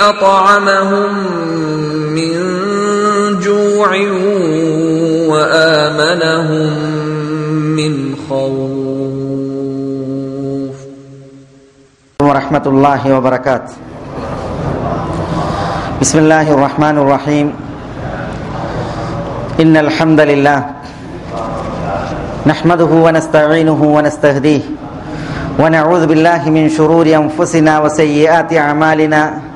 أطعمهم من جوع وآمنهم من خوف. ورحمة الله وبركاته بسم الله الرحمن الرحيم إن الحمد لله نحمده ونستعينه ونستهديه ونعوذ بالله من شرور أنفسنا وسيئات أعمالنا.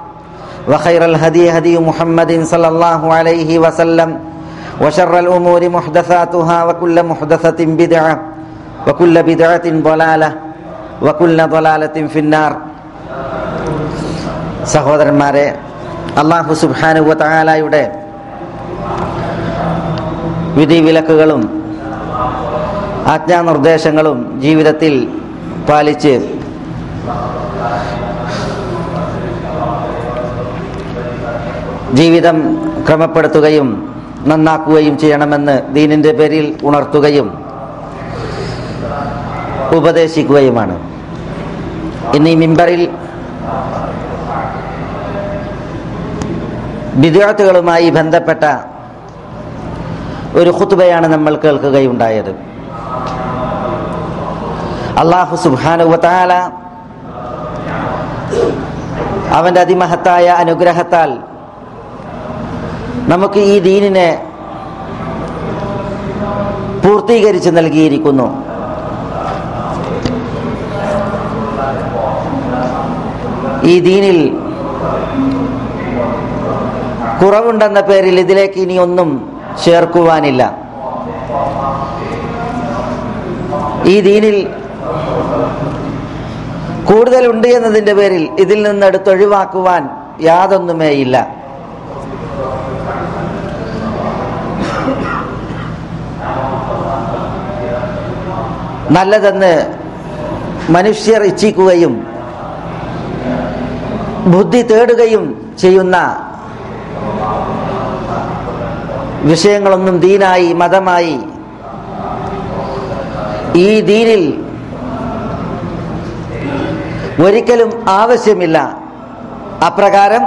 وخير الهدي هدي محمد صلى الله عليه وسلم وشر الأمور محدثاتها وكل محدثة بدعة وكل بدعة ضلالة വക്കുല്ല തൊലാലത്തിൻ ഫിന്നാർ സഹോദരന്മാരെ അള്ളാഹു സുബാനുവ താലായുടെ വിധിവിലക്കുകളും ആജ്ഞാനിർദ്ദേശങ്ങളും ജീവിതത്തിൽ പാലിച്ച് ജീവിതം ക്രമപ്പെടുത്തുകയും നന്നാക്കുകയും ചെയ്യണമെന്ന് ദീനിന്റെ പേരിൽ ഉണർത്തുകയും ഉപദേശിക്കുകയുമാണ്. ഇന്ന് ഈ മിമ്പറിൽ വിദ്യാർത്ഥികളുമായി ബന്ധപ്പെട്ട ഒരു ഖുത്തുബയാണ് നമ്മൾ കേൾക്കുകയുണ്ടായത്. അള്ളാഹു സുബാനുവത്താല അവന്റെ അതിമഹത്തായ അനുഗ്രഹത്താൽ നമുക്ക് ഈ ദീനിനെ പൂർത്തീകരിച്ച് നൽകിയിരിക്കുന്നു. ഈ ദീനിൽ കുറവുണ്ടെന്ന പേരിൽ ഇതിലേക്ക് ഇനി ഒന്നും ചേർക്കുവാനില്ല. ഈ ദീനിൽ കൂടുതലുണ്ട് എന്നതിന്റെ പേരിൽ ഇതിൽ നിന്ന് എടുത്തൊഴിവാക്കുവാൻ യാതൊന്നുമേ നല്ലതെന്ന് മനുഷ്യർ ഇച്ഛിക്കുകയും ബുദ്ധി തേടുകയും ചെയ്യുന്ന വിഷയങ്ങളൊന്നും ദീനായി മതമായി ഈ ദീനിൽ ഒരിക്കലും ആവശ്യമില്ല. അപ്രകാരം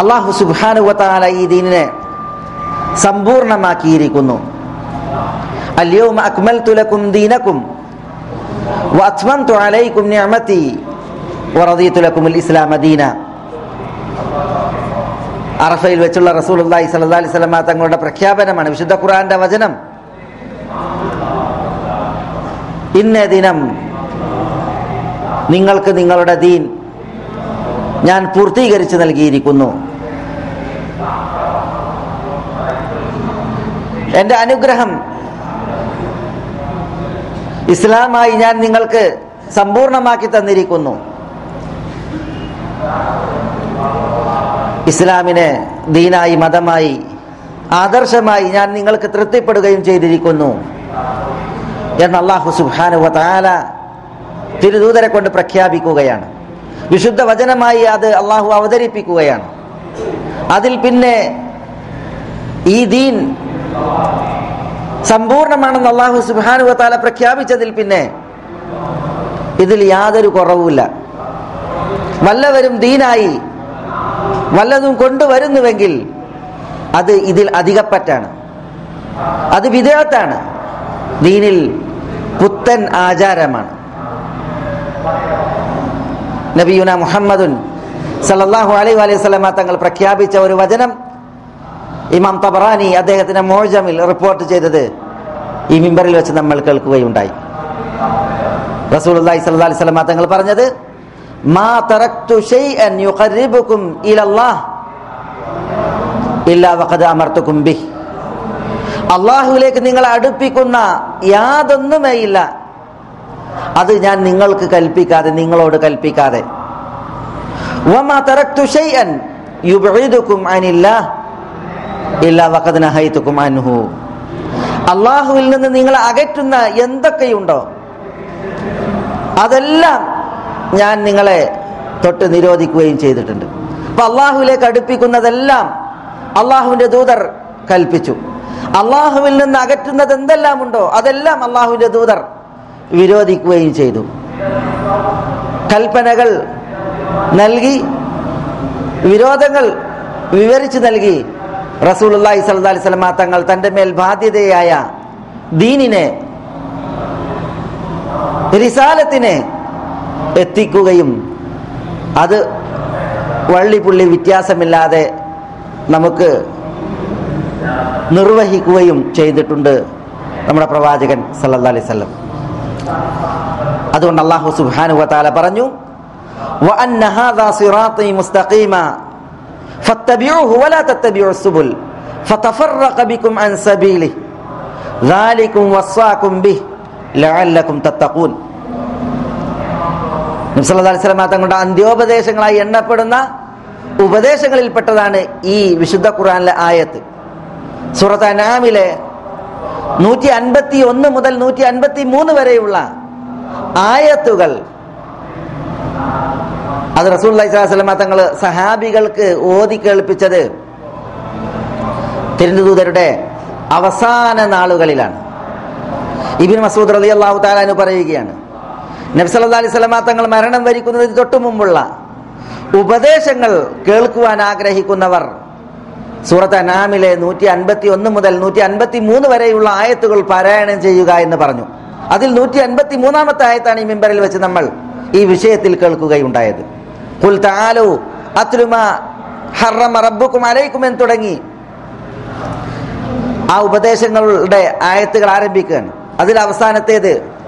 അള്ളാഹു സുബാനുവത്താല ഈ ദീനിനെ സമ്പൂർണമാക്കിയിരിക്കുന്നു. അല്യവും അക്മൽ തുലക്കും ദീനക്കും വത്മം തുലൈക്കും നിഅമതി വറദീതുലക്കുമുൽ ഇസ്ലാം മദീന അറഫയിൽ വെച്ചുള്ള റസൂൽ അള്ളാഹി അലൈഹി സ്വലമ തങ്ങളുടെ പ്രഖ്യാപനമാണ് വിശുദ്ധ ഖുറാന്റെ വചനം. ഇന്ന ദിനം നിങ്ങൾക്ക് നിങ്ങളുടെ ദീൻ ഞാൻ പൂർത്തീകരിച്ച് നൽകിയിരിക്കുന്നു. എന്റെ അനുഗ്രഹം ഇസ്ലാമായി ഞാൻ നിങ്ങൾക്ക് സമ്പൂർണമാക്കി തന്നിരിക്കുന്നു. ഇസ്ലാമിനെ ദീനായി മതമായി ആദർശമായി ഞാൻ നിങ്ങൾക്ക് തൃപ്തിപ്പെടുകയും ചെയ്തിരിക്കുന്നു. എന്ന് അള്ളാഹു സുബാനുവ താല തിരുദൂതരെ കൊണ്ട് പ്രഖ്യാപിക്കുകയാണ്. വിശുദ്ധ വചനമായി അത് അള്ളാഹു അവതരിപ്പിക്കുകയാണ്. അതിൽ പിന്നെ ഈ ദീൻ സമ്പൂർണമാണെന്ന് അള്ളാഹു സുബാനുവത്താല താല പ്രഖ്യാപിച്ചതിൽ പിന്നെ ഇതിൽ യാതൊരു കുറവുമില്ല. വല്ലവരും ദീനായി വല്ലതും കൊണ്ടുവരുന്നുവെങ്കിൽ അത് ഇതിൽ അധികപ്പറ്റാണ്. അത് വിദേഹത്താണ്. ദീനിൽ പുത്തൻ ആചാരമാണ്. നബിയുന മുഹമ്മദുൻ സല്ലല്ലാഹു അലൈഹി അലൈഹി സ്വലമ തങ്ങൾ പ്രഖ്യാപിച്ച ഒരു വചനം ഇമാം തബറാനി അദ്ദേഹത്തിന്റെ മോജമിൽ റിപ്പോർട്ട് ചെയ്തത് ഈ മിമ്പറിൽ വെച്ച് നമ്മൾ കേൾക്കുകയുണ്ടായി. റസൂൽ അലൈഹി തങ്ങൾ പറഞ്ഞത് മാ തറക്തു വഖദ നിങ്ങളെ അടുപ്പിക്കുന്ന യാതൊന്നുമേ ഇല്ല. അത് ഞാൻ നിങ്ങൾക്ക് കൽപ്പിക്കാതെ നിങ്ങളോട് കൽപ്പിക്കാതെ വമാ തറക്തു ഷൈഅൻ യുബ്ഇദുക്കും അനില്ലാഹ് അള്ളാഹുവിൽ നിന്ന് നിങ്ങളെ അകറ്റുന്ന എന്തൊക്കെയുണ്ടോ അതെല്ലാം ഞാൻ നിങ്ങളെ തൊട്ട് നിരോധിക്കുകയും ചെയ്തിട്ടുണ്ട്. അപ്പൊ അള്ളാഹുവിലേക്ക് അടുപ്പിക്കുന്നതെല്ലാം അള്ളാഹുവിന്റെ ദൂതർ കൽപ്പിച്ചു. അള്ളാഹുവിൽ നിന്ന് അകറ്റുന്നത് എന്തെല്ലാം ഉണ്ടോ അതെല്ലാം അള്ളാഹുവിന്റെ ദൂതർ വിരോധിക്കുകയും ചെയ്തു. കൽപ്പനകൾ നൽകി വിരോധങ്ങൾ വിവരിച്ചു നൽകി റസൂലി സല്ലാ അലിസ്ലമ തങ്ങൾ തന്റെ മേൽ ബാധ്യതയായ ദീനിനെ റിസാലത്തിനെ എത്തിക്കുകയും അത് വള്ളിപുള്ളി വ്യത്യാസമില്ലാതെ നമുക്ക് നിർവഹിക്കുകയും ചെയ്തിട്ടുണ്ട് നമ്മുടെ പ്രവാചകൻ സല്ലല്ലാ അലൈഹി സ്വല്ലം അതുകൊണ്ട് അള്ളാഹു സുബാനുവ താല പറഞ്ഞു മുസ്തഖീമ فاتبعوه ولا تتبعوا السبل فتفرق بكم عن سبيله ذلكم وصاكم به لعلكم تتقون നബ്സല്ലാസ്ലമ തങ്ങളുടെ അന്ത്യോപദേശങ്ങളായി എണ്ണപ്പെടുന്ന ഉപദേശങ്ങളിൽപ്പെട്ടതാണ് ഈ വിശുദ്ധ ഖുറാനിലെ ആയത്ത് സൂറത്ത് അനാമിലെ നൂറ്റി അൻപത്തി ഒന്ന് മുതൽ നൂറ്റി അൻപത്തി മൂന്ന് വരെയുള്ള ആയത്തുകൾ അത് റസൂൽ അലൈഹിസ്ലാമ തങ്ങൾ സഹാബികൾക്ക് ഓതി കേൾപ്പിച്ചത് തിരുനദൂതരുടെ അവസാന നാളുകളിലാണ്. ഇബിൻ മസൂദ് റലി അള്ളാഹു താലാനു പറയുകയാണ് നബ്സല്ലാ അലൈഹി സ്വലമ തങ്ങൾ മരണം വരിക്കുന്നതിന് തൊട്ടു മുമ്പുള്ള ഉപദേശങ്ങൾ കേൾക്കുവാൻ ആഗ്രഹിക്കുന്നവർ സൂറത്ത് അനാമിലെ നൂറ്റി അൻപത്തി ഒന്ന് മുതൽ നൂറ്റി അൻപത്തി മൂന്ന് വരെയുള്ള ആയത്തുകൾ പാരായണം ചെയ്യുക എന്ന് പറഞ്ഞു. അതിൽ നൂറ്റി അൻപത്തി മൂന്നാമത്തെ ആയത്താണ് ഈ മെമ്പറിൽ വെച്ച് നമ്മൾ ഈ വിഷയത്തിൽ കേൾക്കുകയുണ്ടായത്. റബ്ബുക്കും അലൈക്കും എന്ന് തുടങ്ങി. ആ ഉപദേശങ്ങളുടെ ആയത്തുകൾ ആരംഭിക്കുകയാണ്. അതിൽ അവസാനത്തേത്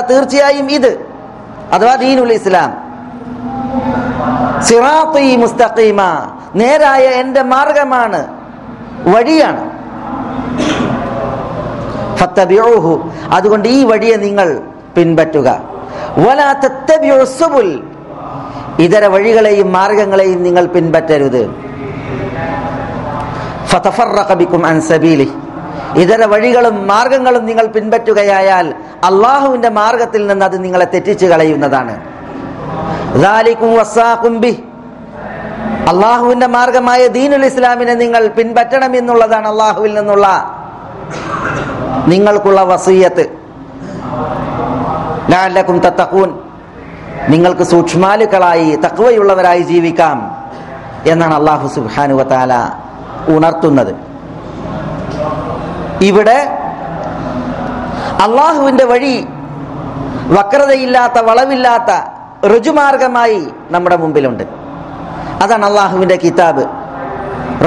തീർച്ചയായും ഇത് അഥവാ ദീനുൽ ഇസ്ലാം. മുസ്തഖീമ നേരായ എന്റെ മാർഗമാണ് വഴിയാണ്. അതുകൊണ്ട് ഈ വഴിയെ നിങ്ങൾ പിൻപറ്റുക. ഇതര വഴികളെയും മാർഗങ്ങളെയും നിങ്ങൾ പിൻപറ്റരുത്. ഇതര വഴികളും മാർഗങ്ങളും നിങ്ങൾ പിൻപറ്റുകയായാൽ അള്ളാഹുവിന്റെ മാർഗത്തിൽ നിന്ന് അത് നിങ്ങളെ തെറ്റിച്ചു കളയുന്നതാണ്. അള്ളാഹുവിന്റെ മാർഗമായ ദീനുൽ ഇസ്ലാമിനെ നിങ്ങൾ പിൻപറ്റണം എന്നുള്ളതാണ് അള്ളാഹുവിൽ നിന്നുള്ള നിങ്ങൾക്കുള്ള വസീയത്ത്. ലാലക്കും തത്തക്കൂൻ നിങ്ങൾക്ക് സൂക്ഷ്മാലുക്കളായി തക്വയുള്ളവരായി ജീവിക്കാം എന്നാണ് അള്ളാഹു സുബാനുവ താല ഉണർത്തുന്നത്. ഇവിടെ അള്ളാഹുവിന്റെ വഴി വക്രതയില്ലാത്ത വളവില്ലാത്ത ഋജുമാർഗമായി നമ്മുടെ മുമ്പിലുണ്ട്. അതാണ് അള്ളാഹുവിന്റെ കിതാബ്.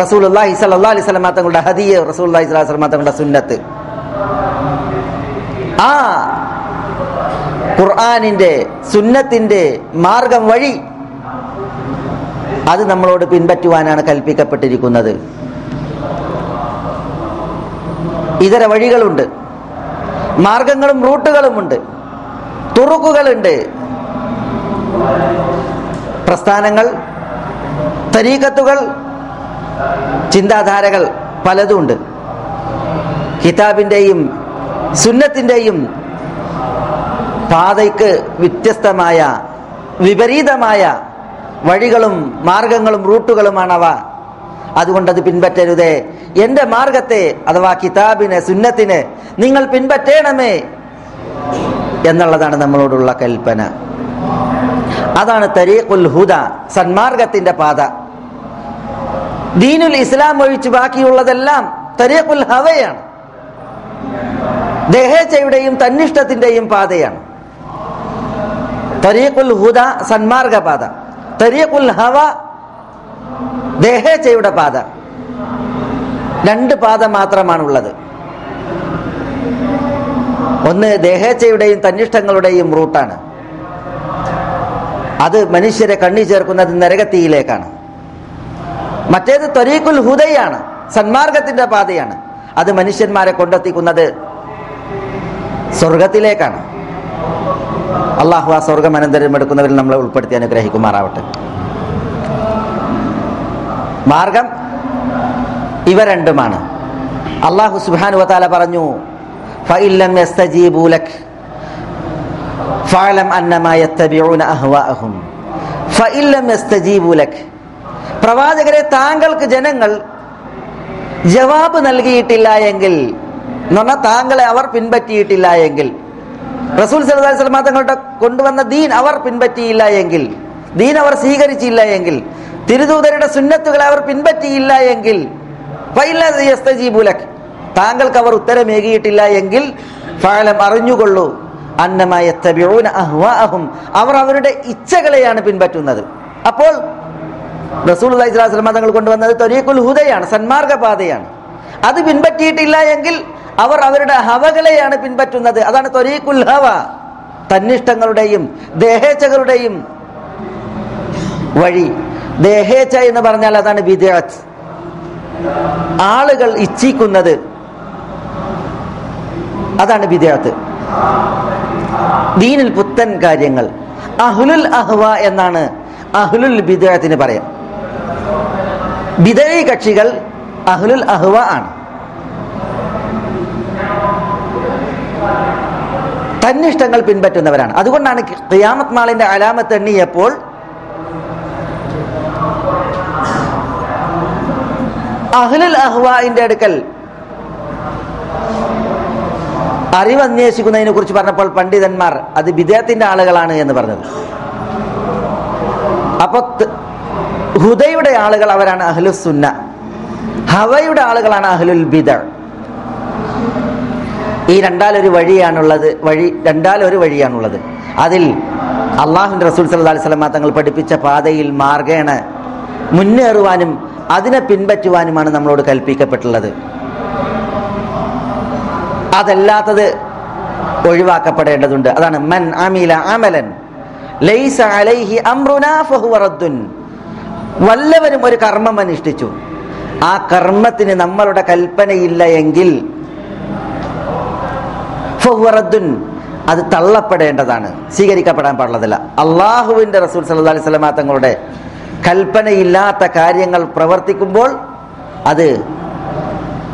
റസൂൽ അള്ളാഹി സല്ലാ അലൈഹി സ്വലമ തങ്ങളുടെ ഹദിയ റസൂൽ അള്ളാഹി സ്വലമ തങ്ങളുടെ സുന്നത്ത്. ആ ഖുർആാനിന്റെ സുന്നത്തിന്റെ മാർഗം വഴി അത് നമ്മളോട് പിൻപറ്റുവാനാണ് കൽപ്പിക്കപ്പെട്ടിരിക്കുന്നത്. ഇതര വഴികളുണ്ട്. മാർഗങ്ങളും റൂട്ടുകളുമുണ്ട്. തുറുക്കുകളുണ്ട്. പ്രസ്ഥാനങ്ങൾ തരീക്കത്തുകൾ ചിന്താധാരകൾ പലതുമുണ്ട്. കിതാബിന്റെയും സുന്നത്തിന്റെയും പാതയ്ക്ക് വ്യത്യസ്തമായ വിപരീതമായ വഴികളും മാർഗങ്ങളും റൂട്ടുകളുമാണവ. അതുകൊണ്ട് അത് പിൻപറ്റരുതേ. എന്റെ മാർഗത്തെ അഥവാ കിതാബിനെ സുന്നത്തിനെ നിങ്ങൾ പിൻപറ്റേണമേ എന്നുള്ളതാണ് നമ്മളോടുള്ള കൽപ്പന. അതാണ് തരീഖുൽ ഹുദ സന്മാർഗത്തിന്റെ പാത. ദീനുൽ ഇസ്ലാം ഒഴിച്ച് ബാക്കിയുള്ളതെല്ലാം തരീഖുൽ ഹവയാണ്. ദേഹേച്ഛയുടെയും തന്നിഷ്ടത്തിന്റെയും പാതയാണ്. തരീഖുൽ ഹുദ സന്മാർഗ പാത. തരീഖുൽ ഹവ ദേഹേച്ഛയുടെ പാത. രണ്ട് പാത മാത്രമാണുള്ളത്. ഒന്ന് ദേഹേച്ഛയുടെയും തന്നിഷ്ടങ്ങളുടെയും റൂട്ടാണ്. അത് മനുഷ്യരെ കണ്ണി ചേർക്കുന്നത് നരകത്തിയിലേക്കാണ്. മറ്റേത് ത്വരീഖുൽ ഹുദയാണ് സന്മാർഗത്തിന്റെ പാതയാണ്. അത് മനുഷ്യന്മാരെ കൊണ്ടെത്തിക്കുന്നത് സ്വർഗത്തിലേക്കാണ്. അള്ളാഹു ആ സ്വർഗം അനന്തരം എടുക്കുന്നവരിൽ നമ്മളെ ഉൾപ്പെടുത്തി അനുഗ്രഹിക്കുമാറാവട്ടെ. മാർഗം ഇവ രണ്ടുമാണ്. അള്ളാഹു സുബാനു വാല പറഞ്ഞു പ്രവാചകരെ താങ്കൾക്ക് ജനങ്ങൾ ജവാബ് നൽകിയിട്ടില്ല എങ്കിൽ താങ്കളെ അവർ പിൻപറ്റിയിട്ടില്ല എങ്കിൽ റസൂൽ വസല്ലം തങ്ങളുടെ കൊണ്ടുവന്ന ദീൻ അവർ പിൻപറ്റിയില്ല എങ്കിൽ ദീൻ അവർ സ്വീകരിച്ചില്ല എങ്കിൽ തിരുദൂതരുടെ സുന്നത്തുകളെ അവർ പിൻപറ്റിയില്ല എങ്കിൽ താങ്കൾക്ക് അവർ ഉത്തരമേകിയിട്ടില്ല എങ്കിൽ ഫലം അറിഞ്ഞുകൊള്ളൂ അന്നമായ അവർ അവരുടെ ഇച്ഛകളെയാണ് പിൻപറ്റുന്നത്. അപ്പോൾ റസൂൽ തങ്ങൾ കൊണ്ടുവന്നത് തൊരീഖുൽ ഹുദയാണ് സന്മാർഗപാതയാണ്. അത് പിൻപറ്റിയിട്ടില്ല എങ്കിൽ അവർ അവരുടെ ഹവകളെയാണ് പിൻപറ്റുന്നത്. അതാണ് തൊരീഖുൽ ഹവ. തന്നിഷ്ടങ്ങളുടെയും ദേഹേച്ഛകളുടെയും വഴി. ദേഹേച്ഛ എന്ന് പറഞ്ഞാൽ അതാണ് വിദ്യാത്ത് ആളുകൾ ഇച്ഛിക്കുന്നത് അതാണ് വിദ്യാത്ത് ദീനിൽ പുത്തൻ കാര്യങ്ങൾ. അഹുലുൽ അഹ്വ എന്നാണ് അഹ്ലുൽ വിദ്യാത്തിന് പറയാം. ബിദഈ കക്ഷികൾ അഹ്ലുൽ അഹ്വ ആണ്. തന്നിഷ്ടങ്ങൾ പിൻപറ്റുന്നവരാണ്. അതുകൊണ്ടാണ് ഖിയാമത്ത് നാളിന്റെ അലാമത്ത് എണ്ണിയപ്പോൾ അഹ്ലുൽ അഹ്വാന്റെ അടുക്കൽ അറിവ് അന്വേഷിക്കുന്നതിനെ കുറിച്ച് പറഞ്ഞപ്പോൾ പണ്ഡിതന്മാർ അത് വിദേഹത്തിന്റെ ആളുകളാണ് എന്ന് പറഞ്ഞത്. അപ്പൊ ഹുദയുടെ ആളുകൾ അവരാണ് അഹ്ലുസുന്ന. ഹവയുടെ ആളുകളാണ് അഹ്ലുൽ ബിദ. ഈ രണ്ടാലൊരു വഴിയാണുള്ളത് വഴി രണ്ടാലൊരു വഴിയാണുള്ളത്. അതിൽ അള്ളാഹു റസൂൽ സല്ലല്ലാഹു അലൈഹി വസല്ലം തങ്ങൾ പഠിപ്പിച്ച പാതയിൽ മാർഗേണ മുന്നേറുവാനും അതിനെ പിൻപറ്റുവാനുമാണ് നമ്മളോട് കൽപ്പിക്കപ്പെട്ടുള്ളത്. അതല്ലാത്തത് ഒഴിവാക്കപ്പെടേണ്ടതുണ്ട്. അതാണ് മൻ ആമീല അമലൻ ലൈസ അലൈഹി വല്ലവരും ഒരു കർമ്മം അനുഷ്ഠിച്ചു. ആ കർമ്മത്തിന് നമ്മളുടെ കൽപ്പനയില്ല എങ്കിൽ ഫഹുവ അത് തള്ളപ്പെടേണ്ടതാണ്. സ്വീകരിക്കപ്പെടാൻ പാടുള്ളതല്ല അള്ളാഹുവിന്റെ റസൂൽ സല്ലല്ലാഹു അലൈഹി വസല്ലമ തങ്ങളുടെ കൽപ്പനയില്ലാത്ത കാര്യങ്ങൾ പ്രവർത്തിക്കുമ്പോൾ അത്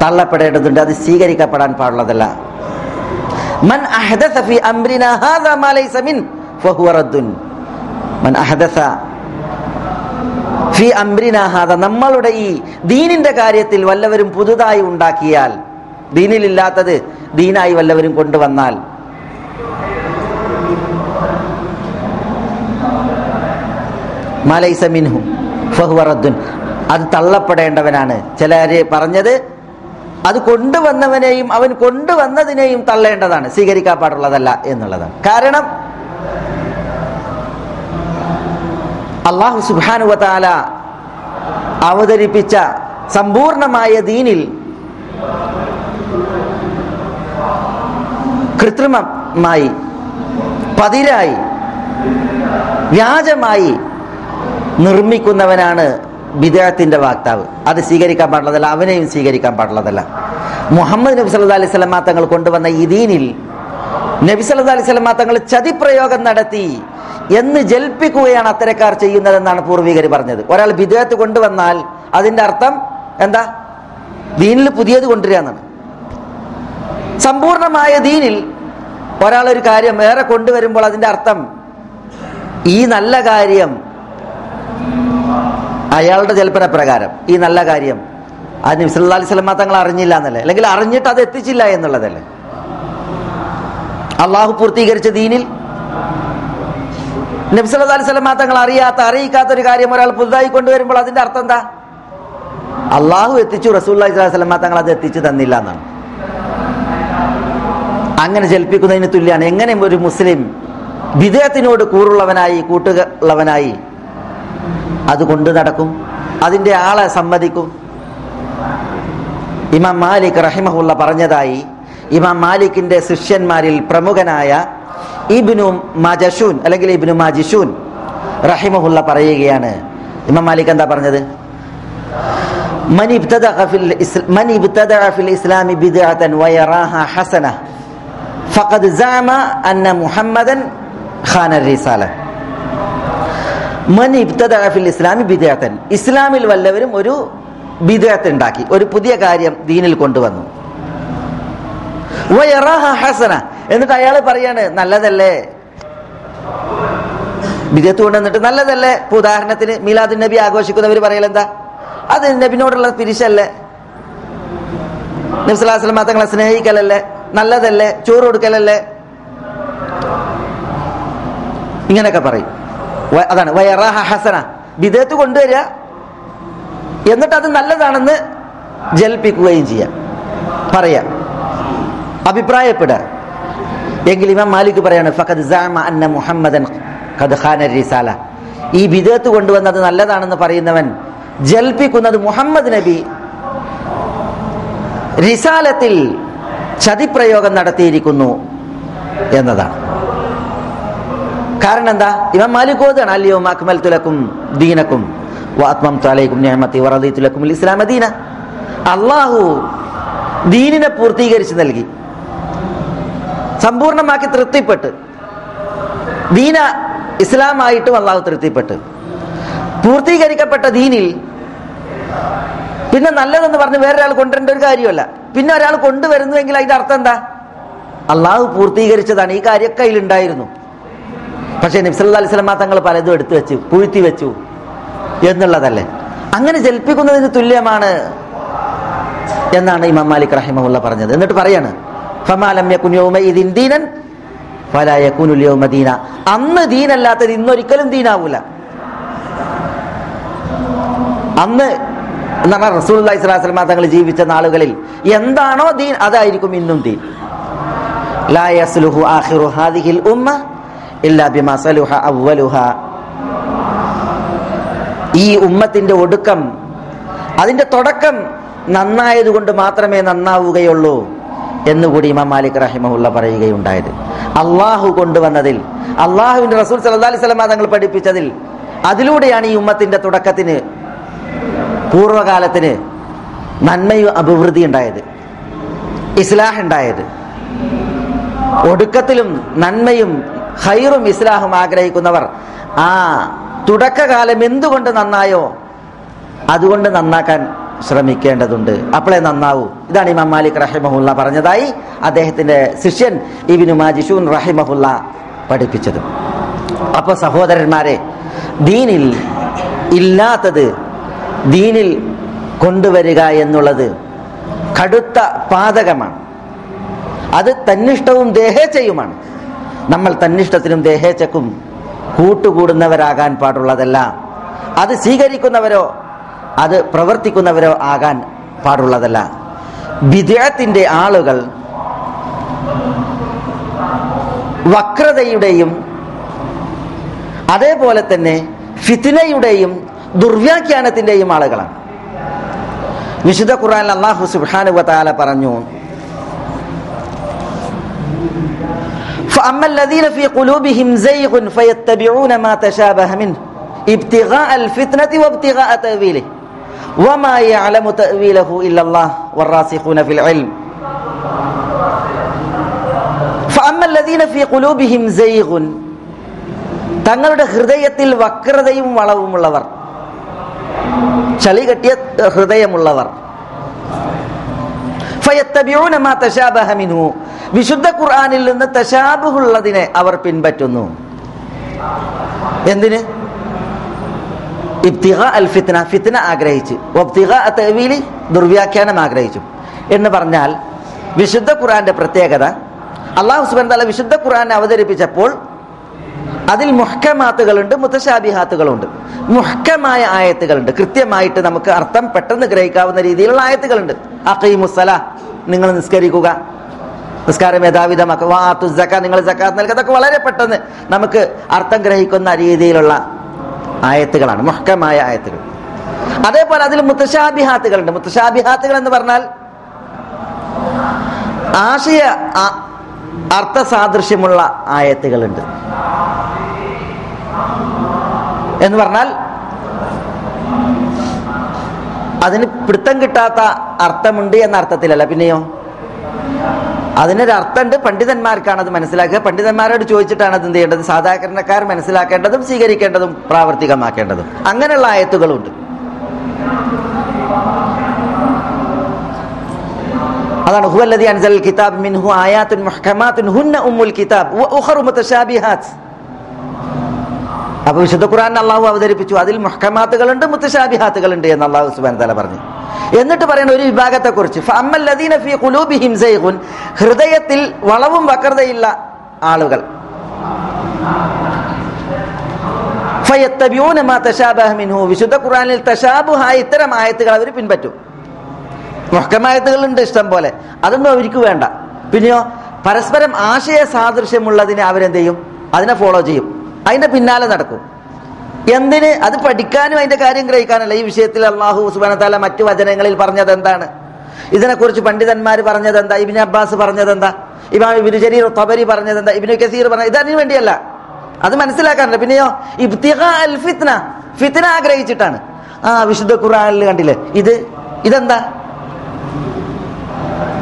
തള്ളപ്പെടേണ്ടതുണ്ട്. അത് സ്വീകരിക്കപ്പെടാൻ പാടുള്ളതല്ല മൻ അഹദസ ഫി ഹാദാ ലൈസ മിൻ മൻ അഹദസ ഫി നമ്മളുടെ ഈ ദീനിന്റെ കാര്യത്തിൽ വല്ലവരും പുതുതായി ഉണ്ടാക്കിയാൽ ദീനിലില്ലാത്തത് ദീനായി വല്ലവരും കൊണ്ടുവന്നാൽ മലൈസ മിൻഹു ഫഹുവ റദ്ദുൻ. അത് തള്ളപ്പെടേണ്ടവനാണ്. ചിലര് പറഞ്ഞത് അത് കൊണ്ടുവന്നവനെയും അവൻ കൊണ്ടുവന്നതിനെയും തള്ളേണ്ടതാണ്. സ്വീകരിക്കാൻ പാടുള്ളതല്ല എന്നുള്ളതാണ്. കാരണം അള്ളാഹു സുബാനുവതാല അവതരിപ്പിച്ച സമ്പൂർണമായ ദീനിൽ കൃത്രിമമായി പതിരായി വ്യാജമായി നിർമ്മിക്കുന്നവനാണ് വിദേഹത്തിന്റെ വാക്താവ്. അത് സ്വീകരിക്കാൻ പാടുള്ളതല്ല അവനെയും സ്വീകരിക്കാൻ പാടുള്ളതല്ല. മുഹമ്മദ് നബി സല്ലാ അലൈഹി സ്വലമാ തങ്ങൾ കൊണ്ടുവന്ന ഈ ദീനിൽ നബി സല്ലാ അലൈഹി സ്വലമാ തങ്ങൾ ചതിപ്രയോഗം നടത്തി എന്ന് ജൽപ്പിക്കുകയാണ് അത്തരക്കാർ ചെയ്യുന്നതെന്നാണ് പൂർവികർ പറഞ്ഞത്. ഒരാൾ വിദേഹത്ത് കൊണ്ടുവന്നാൽ അതിന്റെ അർത്ഥം എന്താ? ദീനിൽ പുതിയത് കൊണ്ടുവരിക എന്നാണ് സമ്പൂർണമായ ദീനിൽ ഒരാൾ ഒരു കാര്യം ഏറെ കൊണ്ടുവരുമ്പോൾ അതിന്റെ അർത്ഥം ഈ നല്ല കാര്യം അയാളുടെ ജൽപ്പന പ്രകാരം ഈ നല്ല കാര്യം അത് നബി സല്ലല്ലാഹു അലൈഹി വസല്ലം തങ്ങൾ അറിഞ്ഞില്ല എന്നല്ലേ? അല്ലെങ്കിൽ അറിഞ്ഞിട്ട് അത് എത്തിച്ചില്ല എന്നുള്ളതല്ലേ? അള്ളാഹു പൂർത്തീകരിച്ച ദീനിൽ നബി സല്ലല്ലാഹു അലൈഹി വസല്ലം തങ്ങൾ അറിയാത്ത അറിയിക്കാത്ത ഒരു കാര്യം ഒരാൾ പുതുതായി കൊണ്ടുവരുമ്പോൾ അതിന്റെ അർത്ഥം എന്താ? അള്ളാഹു എത്തിച്ചു റസൂല്ലാ സ്വലം തങ്ങൾ അത് എത്തിച്ചു തന്നില്ല എന്നാണ്. അങ്ങനെ ജലിപ്പിക്കുന്നതിന് തുല്യമാണ് എങ്ങനെ ഒരു മുസ്ലിം വിദേഹത്തിനോട് കൂറുള്ളവനായി കൂട്ടുള്ളവനായി അത് കൊണ്ടു നടക്കും? അതിന്റെ ആളെ സമ്മതിക്കും? ഇമാം മാലിക് റഹിമഹുള്ള പറഞ്ഞതായി ഇമാം മാലിക്കിന്റെ ശിഷ്യന്മാരിൽ പ്രമുഖനായ ഇബിനു മജഷൂൻ അല്ലെങ്കിൽ ഇബിനു മജിഷൂൻ റഹിമഹുള്ള പറയുകയാണ്. ഇമാം മാലിക് എന്താ പറഞ്ഞത്? മനി ഇബ്തദ ഫിൽ ഇസ്ലാമി ബിദ്അതൻ വയറാഹ ഹസന ഫഖദ് സാമ അന്ന മുഹമ്മദൻ ഖാന റിസാല. മൻ ഇബ്തദഫിൽ ഇസ്ലാമി ബിദയത്തൻ ഇസ്ലാമിൽ വല്ലവരും ഒരു ബിദയത്ത് ഉണ്ടാക്കി ഒരു പുതിയ കാര്യം ദീനിൽ കൊണ്ടുവന്നു. ഹസന. എന്നിട്ട് അയാൾ പറയാണ് നല്ലതല്ലേ? ബിദയത്ത് കൊണ്ടുവന്നിട്ട് നല്ലതല്ലേ? ഉദാഹരണത്തിന് മീലാദ് നബി ആഘോഷിക്കുന്നവർ പറയലെന്താ അത് നബിനോടുള്ള പിരിശല്ലേ? നബ്സലാസ്ലം തങ്ങളെ സ്നേഹിക്കലല്ലേ? നല്ലതല്ലേ? ചോറ് കൊടുക്കലല്ലേ? ഇങ്ങനെയൊക്കെ പറയും. അതാണ്. വയറാഹ ഹസന. വിദേത്ത് കൊണ്ടുവരിക. എന്നിട്ട് അത് നല്ലതാണെന്ന് ജൽപ്പിക്കുകയും ചെയ്യാം. പറയാം. അഭിപ്രായപ്പെടുക. എങ്കിൽ ഇമാം മാലിക് പറയാണ് ഫഖദ് സാമ അന്ന മുഹമ്മദൻ ഖദ് ഖാന റിസാല. ഈ വിദേത്ത് കൊണ്ടുവന്നത് നല്ലതാണെന്ന് പറയുന്നവൻ ജൽപ്പിക്കുന്നത് മുഹമ്മദ് നബി റിസാലത്തിൽ ചതിപ്രയോഗം നടത്തിയിരിക്കുന്നു എന്നതാണ്. കാരണം എന്താ? ഇവൻ മാലിക്കോതാണ് അല്ലയോ അക്മൽ തുലക്കും ദീനക്കും വാത്മം തലൈക്കും ഞാമത്തി വറദി തുലക്കും ഇസ്ലാമ ദീന. അള്ളാഹു ദീനിനെ പൂർത്തീകരിച്ച് നൽകി. സമ്പൂർണമാക്കി തൃപ്തിപ്പെട്ട്. ദീന ഇസ്ലാമായിട്ടും അള്ളാഹു തൃപ്തിപ്പെട്ട്. പൂർത്തീകരിക്കപ്പെട്ട ദീനിൽ പിന്നെ നല്ലതെന്ന് പറഞ്ഞ് വേറൊരാൾ കൊണ്ടുവരേണ്ട ഒരു കാര്യമല്ല. പിന്നെ ഒരാൾ കൊണ്ടുവരുന്നുവെങ്കിൽ അതിന്റെ അർത്ഥം എന്താ? അള്ളാഹു പൂർത്തീകരിച്ചതാണ്. ഈ കാര്യം കയ്യിലുണ്ടായിരുന്നു. പക്ഷേ നബ്സല്ലാ അലൈഹി സ്വലമ തങ്ങൾ പലതും എടുത്തു വെച്ചു പൂഴ്ത്തി വെച്ചു എന്നുള്ളതല്ലേ? അങ്ങനെ ജൽപ്പിക്കുന്നതിന് തുല്യമാണ് എന്നാണ് ഇമാം മാലിക് റഹിമുള്ള പറഞ്ഞത്. എന്നിട്ട് പറയാണ് ഫമാലം യകുൻ യൗമഇദിൻ ദീനൻ ഫലാ യകുനുൽ യൗമ ദീന. അന്ന് ദീനല്ലാത്തത് ഇന്നൊരിക്കലും ദീനാവൂല. അന്ന് എന്ന് പറഞ്ഞാൽ റസൂൽ അലൈഹി സ്വലാസ്ലമ തങ്ങൾ ജീവിച്ച നാളുകളിൽ. എന്താണോ ദീൻ അതായിരിക്കും ഇന്നും ദീൻ. ഈ ഉമ്മത്തിന്റെ ഒടുക്കം അതിന്റെ തുടക്കം നന്നായതുകൊണ്ട് മാത്രമേ നന്നാവുകയുള്ളൂ എന്നുകൂടി ഇമാം മാലിക് റഹിമഹുല്ല പറയുകയുണ്ടായത്. അള്ളാഹു കൊണ്ടുവന്നതിൽ അള്ളാഹുവിന്റെ റസൂൽ സല്ലാ അലൈഹി സ്വലമ തങ്ങൾ പഠിപ്പിച്ചതിൽ അതിലൂടെയാണ് ഈ ഉമ്മത്തിന്റെ തുടക്കത്തിന് പൂർവകാലത്തിന് നന്മയും അഭിവൃദ്ധി ഉണ്ടായത്. ഇസ്ലാഹ് ഉണ്ടായത്. ഒടുക്കത്തിലും നന്മയും ഹൈറും ഇസ്ലാഹും ആഗ്രഹിക്കുന്നവർ ആ തുടക്കകാലം എന്തുകൊണ്ട് നന്നായോ അതുകൊണ്ട് നന്നാക്കാൻ ശ്രമിക്കേണ്ടതുണ്ട്. അപ്പോളെ നന്നാവൂ. ഇതാണ് ഇമാം മാലിക് റഹിമഹുല്ല പറഞ്ഞതായി അദ്ദേഹത്തിന്റെ ശിഷ്യൻ ഇബിനു മാജിഷൂൻ റഹിമഹുല്ല പഠിപ്പിച്ചത്. അപ്പൊ സഹോദരന്മാരെ ദീനിൽ ഇല്ലാത്തത് ദീനിൽ കൊണ്ടുവരിക എന്നുള്ളത് കടുത്ത പാതകമാണ്. അത് തന്നിഷ്ടവും ദേഹേച്ഛയുമാണ് നമ്മൾ തന്നിഷ്ടത്തിനും ദേഹേച്ഛക്കും കൂട്ടുകൂടുന്നവരാകാൻ പാടുള്ളതല്ല. അത് സ്വീകരിക്കുന്നവരോ അത് പ്രവർത്തിക്കുന്നവരോ ആകാൻ പാടുള്ളതല്ല. വിദേഹത്തിന്റെ ആളുകൾ വക്രതയുടെയും അതേപോലെ തന്നെ ഫിത്തിനയുടെയും ദുർവ്യാഖ്യാനത്തിന്റെയും ആളുകളാണ് വിശുദ്ധ ഖുർആൻ അള്ളാഹു സുബ്ഹാനഹു വതആല പറഞ്ഞു فأما الذين في قلوبهم زيغ فيتبعون ما تشابه منه ابتغاء الفتنة وابتغاء تأويله وما يعلم تأويله إلا الله والراسخون في العلم فأما الذين في قلوبهم زيغ തങ്ങളുടെ ഹൃദയത്തിൽ വക്രതയും വളവുമുള്ളവർ ചളി കെട്ടിയ ഹൃദയമുള്ളവർ. വിശുദ്ധ ഖുർആാനിൽ നിന്ന് തശാബുള്ളതിനെ അവർ പിൻപറ്റുന്നു. എന്തിന്? അൽ ഫിത്ന ഫിത്ന ആഗ്രഹിച്ച്. ദുർവ്യാഖ്യാനം ആഗ്രഹിച്ചു. എന്ന് പറഞ്ഞാൽ വിശുദ്ധ ഖുർആന്റെ പ്രത്യേകത അള്ളാഹു സുബാൻ തല വിശുദ്ധ ഖുറാൻ അവതരിപ്പിച്ചപ്പോൾ അതിൽ മുഹ്കമാത്തുകളുണ്ട് മുത്തശാബിഹാത്തുകളുണ്ട്. മുഹ്കമായ ആയത്തുകളുണ്ട്. കൃത്യമായിട്ട് നമുക്ക് അർത്ഥം പെട്ടെന്ന് ഗ്രഹിക്കാവുന്ന രീതിയിലുള്ള ആയത്തുകളുണ്ട്. അഖീമുസല നിങ്ങൾ നിസ്കരിക്കുക. നിസ്കാരം യഥാവിധമാക്കുക. വാത്തു നിങ്ങൾ ജക്കാത്ത് നൽകുക അതൊക്കെ വളരെ പെട്ടെന്ന് നമുക്ക് അർത്ഥം ഗ്രഹിക്കുന്ന രീതിയിലുള്ള ആയത്തുകളാണ്. മുഹ്കമായ ആയത്തുകൾ. അതേപോലെ അതിൽ മുത്തശാബിഹാത്തുകളുണ്ട്. മുത്തശാബിഹാത്തുകൾ എന്ന് പറഞ്ഞാൽ ആശയ അർത്ഥസാദൃശ്യമുള്ള ആയത്തുകളുണ്ട്. എന്ന് പറഞ്ഞാൽ അതിന് പിടുത്തം കിട്ടാത്ത അർത്ഥമുണ്ട് എന്ന അർത്ഥത്തിലല്ല. പിന്നെയോ? അതിനൊരു അർത്ഥമുണ്ട് പണ്ഡിതന്മാർക്കാണ് അത് മനസ്സിലാക്കുക. പണ്ഡിതന്മാരോട് ചോദിച്ചിട്ടാണ് അത് എന്ത് ചെയ്യേണ്ടത്? സാധാരണക്കാർ മനസ്സിലാക്കേണ്ടതും സ്വീകരിക്കേണ്ടതും പ്രാവർത്തികമാക്കേണ്ടതും. അങ്ങനെയുള്ള ആയത്തുകളുണ്ട്. അതാണ് ഹുവല്ലദി അൻസൽ കിതാബ് മിൻഹു ആയാത്തുൻ മുഹ്കമാത്തുൻ ഹുന്ന ഉമ്മുൽ കിതാബ് വ ഉഖറു മുതശാബിഹാത്ത്. അപ്പൊ വിശുദ്ധ ഖുർആൻ അള്ളാഹു അവതരിപ്പിച്ചു. അതിൽ മുഹ്കമാത്തുകളുണ്ട് മുത്തശാബിഹാത്തുകളുണ്ട് എന്ന് അള്ളാഹു സുബാൻ തല പറഞ്ഞു. എന്നിട്ട് പറയുന്ന ഒരു വിഭാഗത്തെ കുറിച്ച് ഹൃദയത്തിൽ വളവും വക്രതയില്ല ആളുകൾ. വിശുദ്ധ ഖുർആനിൽ തശാബുഹായ ഇത്തരം ആയത്തുകൾ അവർ പിൻപറ്റും. മുഹക്കമായത്തുകളുണ്ട് ഇഷ്ടം പോലെ. അതൊന്നും അവർക്ക് വേണ്ട. പിന്നെയോ പരസ്പരം ആശയ സാദൃശ്യമുള്ളതിനെ അവരെന്ത് ചെയ്യും? അതിനെ ഫോളോ ചെയ്യും. അതിന്റെ പിന്നാലെ നടക്കും. എന്തിന്? അത് പഠിക്കാനും അതിന്റെ കാര്യം ഗ്രഹിക്കാനല്ല. ഈ വിഷയത്തിൽ അള്ളാഹു സുബാനത്താല മറ്റു വചനങ്ങളിൽ പറഞ്ഞത് എന്താണ് ഇതിനെക്കുറിച്ച് പണ്ഡിതന്മാർ പറഞ്ഞത് എന്താ ഇബിൻ അബ്ബാസ് പറഞ്ഞത് എന്താ ഇമാം ഇബിന് ജരീർ തബരി പറഞ്ഞത് എന്താ ഇബിന് കസീർ പറഞ്ഞത് ഇതതിനു വേണ്ടിയല്ല. അത് മനസ്സിലാക്കാനല്ല. പിന്നെയോ ഇബ്തിഖ അൽ ഫിത്ന. ഫിത്ന ആഗ്രഹിച്ചിട്ടാണ്. ആ വിശുദ്ധ ഖുറാനിൽ കണ്ടില്ലേ? ഇത് ഇതെന്താ?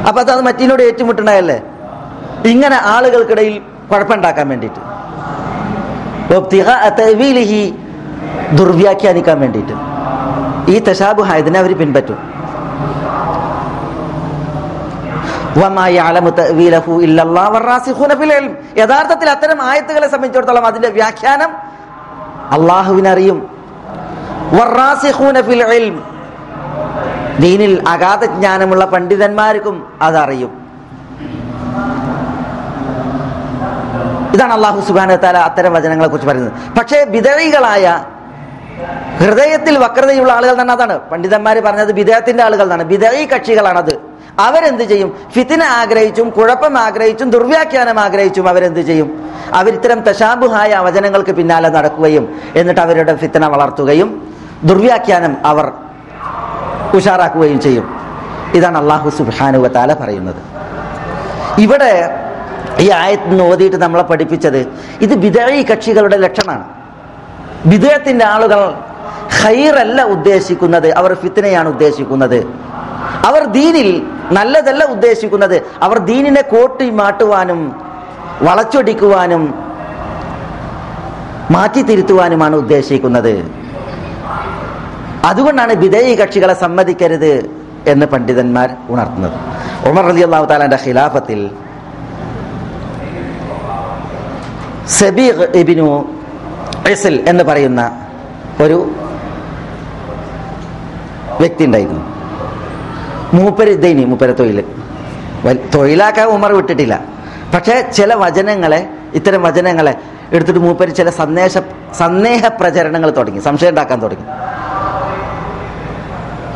അപ്പൊ അത് അത് മറ്റീനോട് ഏറ്റുമുട്ടുണ്ടായല്ലേ? ഇങ്ങനെ ആളുകൾക്കിടയിൽ കുഴപ്പമുണ്ടാക്കാൻ വേണ്ടിയിട്ട്. ദുർവ്യാഖ്യാനിക്കാൻ വേണ്ടിയിട്ട്. ഈ തശാബു തശാബുഹായതിനെ അവർ പിൻപറ്റും. യഥാർത്ഥത്തിൽ അത്തരം ആയത്തുകളെ സംബന്ധിച്ചിടത്തോളം അതിന്റെ വ്യാഖ്യാനം അള്ളാഹുവിനറിയും. ദീനിൽ അഗാധ ജ്ഞാനമുള്ള പണ്ഡിതന്മാർക്കും അതറിയും. ഇതാണ് അള്ളാഹു സുബാന അത്തരം വചനങ്ങളെ കുറിച്ച് പറയുന്നത്. പക്ഷേ വിതഴികളായ ഹൃദയത്തിൽ വക്രതയുള്ള ആളുകൾ തന്നെ അതാണ്. പണ്ഡിതന്മാർ പറഞ്ഞത് വിദേഹത്തിന്റെ ആളുകൾ തന്നെ വിതഴി കക്ഷികളാണത്. അവരെന്ത് ചെയ്യും? ഫിത്തിന ആഗ്രഹിച്ചും കുഴപ്പം ആഗ്രഹിച്ചും ദുർവ്യാഖ്യാനം ആഗ്രഹിച്ചും അവരെന്ത് ചെയ്യും? അവരിത്തരം തശാബുഹായ വചനങ്ങൾക്ക് പിന്നാലെ നടക്കുകയും എന്നിട്ട് അവരുടെ ഫിത്തന വളർത്തുകയും ദുർവ്യാഖ്യാനം അവർ ഉഷാറാക്കുകയും ചെയ്യും. ഇതാണ് അള്ളാഹു സുബാനുവ താല പറയുന്നത്. ഇവിടെ ഈ ആയത്തിൽ നിന്ന് ഓതിയിട്ട് നമ്മളെ പഠിപ്പിച്ചത് ഇത് വിദേഹി കക്ഷികളുടെ ലക്ഷണമാണ്. വിദേഹത്തിന്റെ ആളുകൾ ഹൈറല്ല ഉദ്ദേശിക്കുന്നത് അവർ ഫിത്തിനെയാണ് ഉദ്ദേശിക്കുന്നത്. അവർ ദീനിൽ നല്ലതല്ല ഉദ്ദേശിക്കുന്നത് അവർ ദീനിനെ കോട്ടി മാട്ടുവാനും വളച്ചൊടിക്കുവാനും മാറ്റി തിരുത്തുവാനുമാണ് ഉദ്ദേശിക്കുന്നത്. അതുകൊണ്ടാണ് വിധേയ കക്ഷികളെ സമ്മതിക്കരുത് എന്ന് പണ്ഡിതന്മാർ ഉണർത്തുന്നത്. ഉമർ അലി അള്ളാഹു താലാന്റെ ഖിലാഫത്തിൽ സബീഖ് എന്ന് പറയുന്ന ഒരു വ്യക്തി ഉണ്ടായിരുന്നു. മൂപ്പര് ഇതേനി മൂപ്പര തൊഴിൽ തൊഴിലാക്കാൻ ഉമർ വിട്ടിട്ടില്ല. പക്ഷേ ചില വചനങ്ങളെ ഇത്തരം വചനങ്ങളെ എടുത്തിട്ട് മൂപ്പര് ചില സന്ദേശ സന്ദേഹ പ്രചരണങ്ങൾ തുടങ്ങി സംശയം ഉണ്ടാക്കാൻ തുടങ്ങി.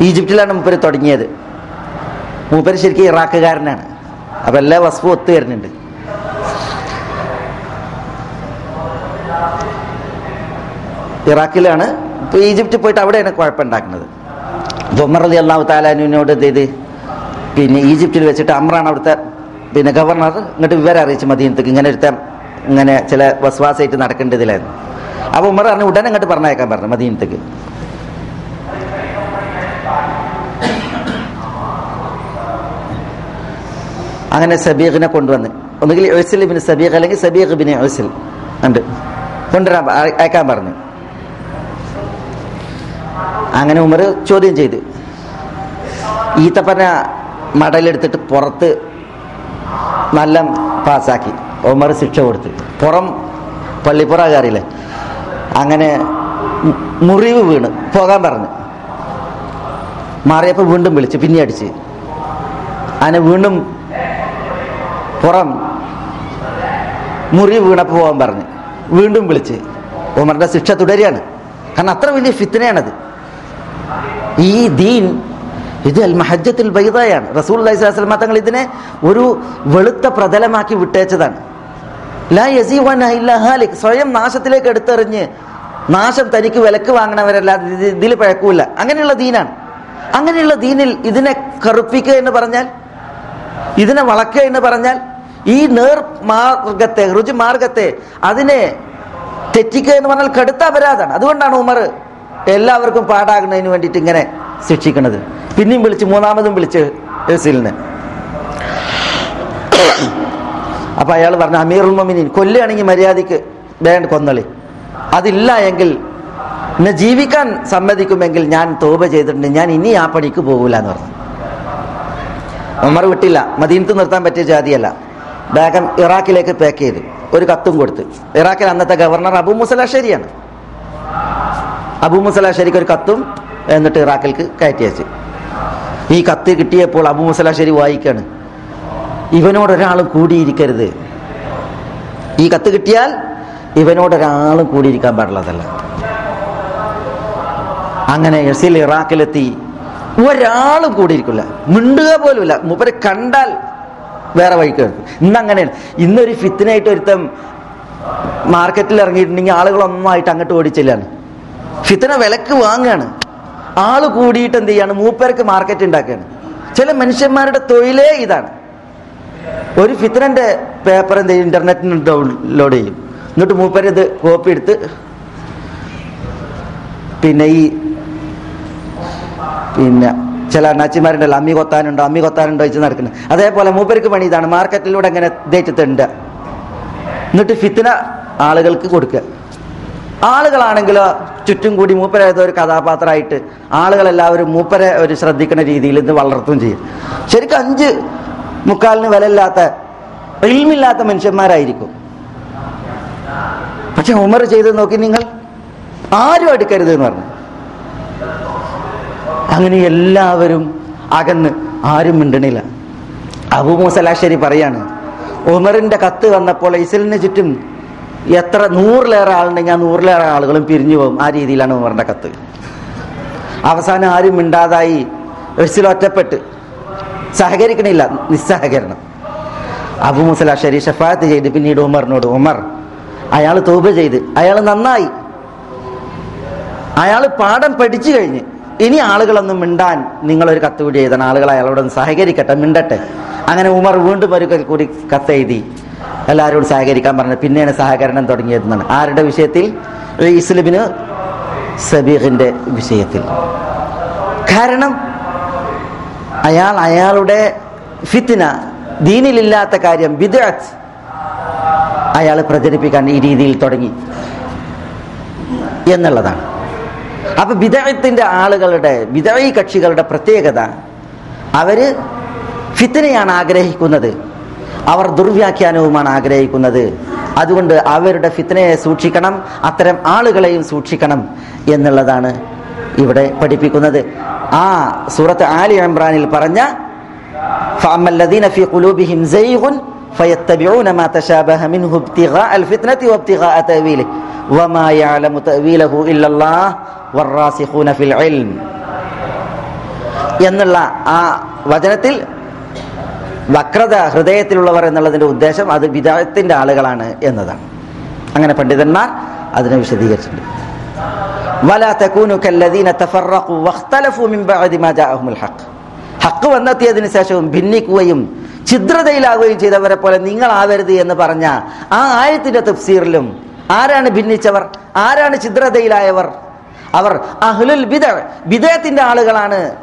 ഈജിപ്തിലാണ് മൂപ്പര് തുടങ്ങിയത്. മൂപ്പര് ശരിക്കും ഇറാഖുകാരനാണ്. അപ്പൊ എല്ലാ വസ്തു ഒത്തു വരുന്നുണ്ട്. ഇറാഖിലാണ് ഇപ്പൊ ഈജിപ്തിൽ പോയിട്ട് അവിടെയാണ് കുഴപ്പമുണ്ടാക്കുന്നത്. ഉമർ അലി അള്ളാഹു താലാനുവിനോട് ഇത് ചെയ്ത് പിന്നെ ഈജിപ്തിൽ വെച്ചിട്ട് അമ്രാണ് അവിടുത്തെ പിന്നെ ഗവർണർ. ഇങ്ങോട്ട് വിവരം അറിയിച്ചു മദീനത്തേക്ക് ഇങ്ങനെ ഒരുത്തം ഇങ്ങനെ ചില വസ്വാസായിട്ട് നടക്കേണ്ടതിലായിരുന്നു. അപ്പൊ ഉമർ പറഞ്ഞു ഉടനെ ഇങ്ങോട്ട് പറഞ്ഞേക്കാൻ പറഞ്ഞു മദീനത്തേക്ക്. അങ്ങനെ സബീഖിനെ കൊണ്ടുവന്ന്. ഒന്നുകിൽ ഒസിൽ ബിൻ സബീഖ് അല്ലെങ്കിൽ സബീഖ് ബിൻ ഒസിൽ ഉണ്ട്. കൊണ്ടുവരാൻ അയക്കാൻ പറഞ്ഞു. അങ്ങനെ ഉമർ ചോദ്യം ചെയ്ത്. ഈത്തപ്പന മടലെടുത്തിട്ട് പുറത്ത് നല്ല പാസ്സാക്കി. ഉമർ ശിക്ഷ കൊടുത്ത്. പുറം പള്ളിപ്പുറ കയറിയില്ലേ അങ്ങനെ മുറിവ് വീണ്. പോകാൻ പറഞ്ഞു. മാറിയപ്പോൾ വീണ്ടും വിളിച്ച്. പിന്നെ അടിച്ച്. അങ്ങനെ വീണ്ടും പുറം മുറി വീണപ്പോൾ പോകാൻ പറഞ്ഞ്. വീണ്ടും വിളിച്ച്. ഉമറിന്റെ ശിക്ഷ തുടരുകയാണ്. കാരണം അത്ര വലിയ ഫിത്തനയാണത് ഈ ദീൻ ഇത് അൽ മഹജ്ജത്തുൽ ബൈദയാണ്. റസൂൽ അലൈഹിസ്ലാം തങ്ങൾ ഇതിനെ ഒരു വെളുത്ത പ്രതലമാക്കി വിട്ടേച്ചതാണ് ലാ സ്വയം നാശത്തിലേക്ക് എടുത്തെറിഞ്ഞ് നാശം തനിക്ക് വിലക്ക് വാങ്ങണവരല്ലാതെ ഇത് ഇതിൽ പഴക്കൂല. അങ്ങനെയുള്ള ദീനാണ്. അങ്ങനെയുള്ള ദീനിൽ ഇതിനെ കറുപ്പിക്കുക എന്ന് പറഞ്ഞാൽ ഇതിനെ വളക്കുക എന്ന് പറഞ്ഞാൽ ഈ നേർ മാർഗത്തെ ഋജു മാർഗത്തെ അതിനെ തെറ്റിക്കുക എന്ന് പറഞ്ഞാൽ കടുത്ത അപരാധമാണ്. അതുകൊണ്ടാണ് ഉമർ എല്ലാവർക്കും പാടാകുന്നതിന് വേണ്ടിയിട്ട് ഇങ്ങനെ ശിക്ഷിക്കുന്നത്. പിന്നെയും വിളിച്ച് മൂന്നാമതും വിളിച്ച് എസിലിന് അപ്പൊ അയാൾ പറഞ്ഞു അമീറുൽ ഉൽമിനി കൊല്ലുകയാണെങ്കിൽ മര്യാദയ്ക്ക് വേണ്ട കൊന്നളി. അതില്ല എങ്കിൽ എന്നെ ജീവിക്കാൻ സമ്മതിക്കുമെങ്കിൽ ഞാൻ തോപ ചെയ്തിട്ടുണ്ട്. ഞാൻ ഇനി ആ പണിക്ക് പോകൂല എന്ന് പറഞ്ഞു. ഉമർ വിട്ടില്ല. മദീനത്ത് നിർത്താൻ പറ്റിയ ജാതിയല്ല. വേഗം ഇറാഖിലേക്ക് പാക്ക് ചെയ്തു. ഒരു കത്തും കൊടുത്ത്. ഇറാഖിൽ അന്നത്തെ ഗവർണർ അബു മുസലാശ്ശേരിയാണ് അബു മുസലാശ്ശേരിക്ക് ഒരു കത്തും എന്നിട്ട് ഇറാഖിലേക്ക് കയറ്റി അയച്ചു. ഈ കത്ത് കിട്ടിയപ്പോൾ അബു മുസലാശ്ശേരി വായിക്കാണ്. ഇവനോടൊരാളും കൂടിയിരിക്കരുത്. ഈ കത്ത് കിട്ടിയാൽ ഇവനോടൊരാളും കൂടിയിരിക്കാൻ പാടുള്ളതല്ല അങ്ങനെ എസിൽ ഇറാഖിലെത്തി. ഒരാളും കൂടിയിരിക്കില്ല. മിണ്ടുക പോലുമില്ല. മുപ്പര് കണ്ടാൽ വേറെ വഴിക്ക്. ഇന്ന് അങ്ങനെയാണ് ഇന്നൊരു ഫിത്തിനായിട്ട് ഒരുത്തം മാർക്കറ്റിൽ ഇറങ്ങിയിട്ടുണ്ടെങ്കിൽ ആളുകൾ അങ്ങോട്ട് ഓടിച്ചില്ലാണ് ഫിത്തന വിലക്ക് വാങ്ങുകയാണ് ആൾ കൂടിയിട്ട് എന്ത് ചെയ്യാണ്? മൂപ്പേർക്ക് മാർക്കറ്റ് ഉണ്ടാക്കുകയാണ് ചില മനുഷ്യന്മാരുടെ തൊഴിലേ ഇതാണ്. ഒരു ഫിത്തനന്റെ പേപ്പർ എന്ത് ചെയ്യും? ഇന്റർനെറ്റിന് ഡൗൺലോഡ് ചെയ്യും. എന്നിട്ട് മൂപ്പേർ ഇത് കോപ്പി എടുത്ത് പിന്നെ ഈ പിന്നെ ചില അണ്ണാച്ചിമാരുണ്ടല്ലോ അമ്മി കൊത്താനുണ്ടോ അമ്മി കൊത്താനുണ്ടോ വെച്ച് നടക്കുന്നത് അതേപോലെ മൂപ്പർക്ക് പണി ഇതാണ് മാർക്കറ്റിലൂടെ അങ്ങനെ ദേറ്റത്തുണ്ട് എന്നിട്ട് ഫിത്തിന ആളുകൾക്ക് കൊടുക്കുക. ആളുകളാണെങ്കിലോ ചുറ്റും കൂടി മൂപ്പര ഒരു കഥാപാത്രമായിട്ട് ആളുകളെല്ലാവരും മൂപ്പരെ ഒരു ശ്രദ്ധിക്കുന്ന രീതിയിൽ ഇത് വളർത്തുകയും ചെയ്യും. ശരിക്കും അഞ്ച് മുക്കാലിന് വിലയില്ലാത്ത ഇൽമില്ലാത്ത മനുഷ്യന്മാരായിരിക്കും. പക്ഷെ ഉമർ ചെയ്ത് നോക്കി നിങ്ങൾ ആരും എടുക്കരുത് എന്ന് പറഞ്ഞു. അങ്ങനെ എല്ലാവരും അകന്ന് ആരും മിണ്ടണില്ല. അബു മൂസലാശ്ശേരി പറയാണ് ഉമറിന്റെ കത്ത് വന്നപ്പോൾ ഇസലിന് ചുറ്റും എത്ര നൂറിലേറെ ആളുണ്ടെങ്കിൽ ആ നൂറിലേറെ ആളുകളും പിരിഞ്ഞു പോകും. ആ രീതിയിലാണ് ഉമറിന്റെ കത്ത്. അവസാനം ആരും മിണ്ടാതായി ഇസിൽ ഒറ്റപ്പെട്ട്. സഹകരിക്കണില്ല നിസ്സഹകരണം. അബു മുസലാശ്ശേരി ഷഫാത്ത് ചെയ്ത് പിന്നീട് ഉമറിനോട് ഉമർ അയാൾ തോപ ചെയ്ത് അയാൾ നന്നായി. അയാൾ പാഠം പഠിച്ചു കഴിഞ്ഞ് ഇനി ആളുകളൊന്നും മിണ്ടാൻ നിങ്ങളൊരു കത്ത് കൂടി എഴുതണം. ആളുകൾ അയാളോട് സഹകരിക്കട്ടെ മിണ്ടട്ടെ. അങ്ങനെ ഉമർ വീണ്ടും ഒരു കൂടി കത്ത് എഴുതി. എല്ലാവരോടും സഹകരിക്കാൻ പറഞ്ഞു. പിന്നെയാണ് സഹകരണം തുടങ്ങിയതെന്നാണ്. ആരുടെ വിഷയത്തിൽ? ഇസ്ലിബിന് സബീഹിന്റെ വിഷയത്തിൽ. കാരണം അയാൾ അയാളുടെ ഫിത്തിന ദീനിലില്ലാത്ത കാര്യം ബിദഅത്ത് അയാൾ പ്രചരിപ്പിക്കാൻ ഈ രീതിയിൽ തുടങ്ങി എന്നുള്ളതാണ്. അപ്പൊ വിദഗ്ധത്തിന്റെ ആളുകളുടെ വിദഗ്ധ കക്ഷികളുടെ പ്രത്യേകത അവർ ഫിത്തിനെയാണ് ആഗ്രഹിക്കുന്നത്. അവർ ദുർവ്യാഖ്യാനവുമാണ് ആഗ്രഹിക്കുന്നത്. അതുകൊണ്ട് അവരുടെ ഫിത്തനയെ സൂക്ഷിക്കണം അത്തരം ആളുകളെയും സൂക്ഷിക്കണം എന്നുള്ളതാണ് ഇവിടെ പഠിപ്പിക്കുന്നത്. ആ സൂറത്ത് ആലി ഇമ്രാനിൽ പറഞ്ഞ എന്നുള്ള ആ വചനത്തിൽ വക്രത ഹൃദയത്തിലുള്ളവർ എന്നുള്ളതിന്റെ ഉദ്ദേശം അത് വിദായത്തിന്റെ ആളുകളാണ് എന്നതാണ്. അങ്ങനെ പണ്ഡിതന്മാർ അതിനെ വിശദീകരിച്ചിട്ടുണ്ട്. ഹക്ക് വന്നെത്തിയതിനു ശേഷവും ഭിന്നിക്കുകയും ഛിദ്രതയിലാവുകയും ചെയ്തവരെ പോലെ നിങ്ങൾ ആവരുത് എന്ന് പറഞ്ഞ ആ ആയത്തിന്റെ തഫ്സീറിലും ആരാണ് ഭിന്നിച്ചവർ? ആരാണ് ചിദ്രതയിലായവർ അവർ അഹ്ലുൽ ബിദ ബിദയത്തിന്റെ ആളുകളാണ്.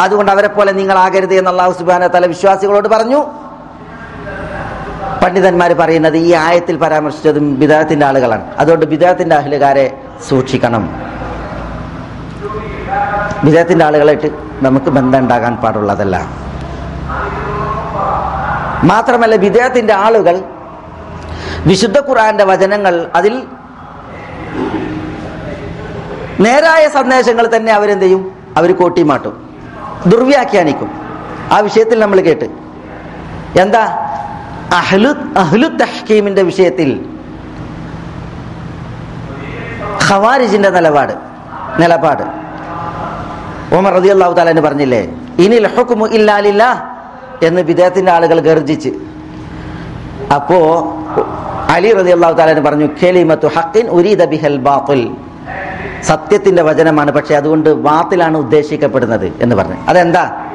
അതുകൊണ്ട് അവരെ പോലെ നിങ്ങൾ ആകരുത് എന്ന് അള്ളാഹു സുബാന തല വിശ്വാസികളോട് പറഞ്ഞു. പണ്ഡിതന്മാർ പറയുന്നത് ഈ ആയത്തിൽ പരാമർശിച്ചതും ബിദാത്തിന്റെ ആളുകളാണ്. അതുകൊണ്ട് ബിദാത്തിന്റെ അഹ്ലുകാരെ സൂക്ഷിക്കണം. ബിദാത്തിന്റെ ആളുകളായിട്ട് നമുക്ക് ബന്ധം ഉണ്ടാകാൻ പാടുള്ളതല്ല. മാത്രമല്ല വിദേഹത്തിന്റെ ആളുകൾ വിശുദ്ധ ഖുറാന്റെ വചനങ്ങൾ അതിൽ നേരായ സന്ദേശങ്ങൾ തന്നെ അവരെന്ത് ചെയ്യും? അവർ കോട്ടിമാട്ടും ദുർവ്യാഖ്യാനിക്കും. ആ വിഷയത്തിൽ നമ്മൾ കേട്ട്. എന്താ? അഹ്ലു അഹ്ലു തഹ്കീമിന്റെ വിഷയത്തിൽ ഖവാരിജിന്റെ നിലപാട് നിലപാട്. ഓമർ റതി അള്ളാഹു താലാന് പറഞ്ഞില്ലേ? ഇനി ഹുക്കുമു ഇല്ലാലില്ല എന്ന് വിദേഹത്തിന്റെ ആളുകൾ ഗർജിച്ച്. അപ്പോ അലി റതി അള്ളാഹു പറഞ്ഞു ഖെലിമത്തു ഹക്കിൻ ഉരീദ ബിഹൽ ബാത്തുൽ. സത്യത്തിന്റെ വചനമാണ് പക്ഷെ അതുകൊണ്ട് വാത്തിലാണ് ഉദ്ദേശിക്കപ്പെടുന്നത് എന്ന് പറഞ്ഞു. അതെന്താ?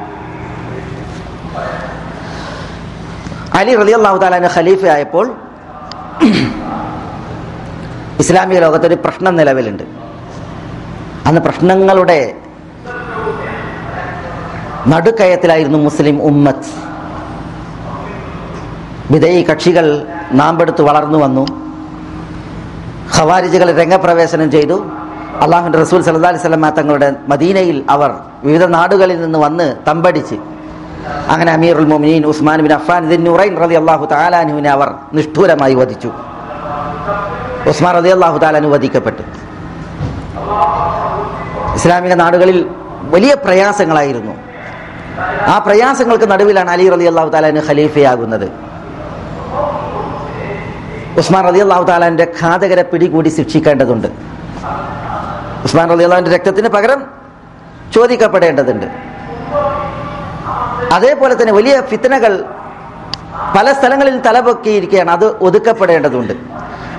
അലി റതി അള്ളാഹു ഖലീഫ ആയപ്പോൾ ഇസ്ലാമിക ലോകത്തൊരു പ്രശ്നം നിലവിലുണ്ട്. അന്ന് പ്രശ്നങ്ങളുടെ നടുക്കയത്തിലായിരുന്നു മുസ്ലിം ഉമ്മത്ത്. വിധേയി കക്ഷികൾ നാമ്പെടുത്ത് വളർന്നു വന്നു. ഖവാരിജുകൾ രംഗപ്രവേശനം ചെയ്തു. അള്ളാഹുന്റെ റസൂൽ സല്ലാ അലൈഹി സ്വലമ തങ്ങളുടെ മദീനയിൽ അവർ വിവിധ നാടുകളിൽ നിന്ന് വന്ന് തമ്പടിച്ച് അങ്ങനെ അമീറുൽ മൊമിനീൻ ഉസ്മാൻ ബിൻ അഫാൻ ദിൻ നുറൈൻ റതി അള്ളാഹു താലാനുവിനെ അവർ നിഷ്ഠൂരമായി വധിച്ചു. ഉസ്മാൻ റതി അള്ളാഹു താലാനു വധിക്കപ്പെട്ടു. ഇസ്ലാമിക നാടുകളിൽ വലിയ പ്രയാസങ്ങളായിരുന്നു. ആ പ്രയാസങ്ങൾക്ക് നടുവിലാണ് അലി റലി അള്ളാഹു താലാന് ഖലീഫയാകുന്നത്. ഉസ്മാൻ റലി അള്ളാഹു താലാന്റെ ഘാതകരെ പിടികൂടി ശിക്ഷിക്കേണ്ടതുണ്ട്. ഉസ്മാൻ റലി അള്ളാഹുന്റെ രക്തത്തിന് പകരം ചോദിക്കപ്പെടേണ്ടതുണ്ട്. അതേപോലെ തന്നെ വലിയ ഫിത്തനകൾ പല സ്ഥലങ്ങളിൽ തലപൊക്കിയിരിക്കുകയാണ്. അത് ഒതുക്കപ്പെടേണ്ടതുണ്ട്.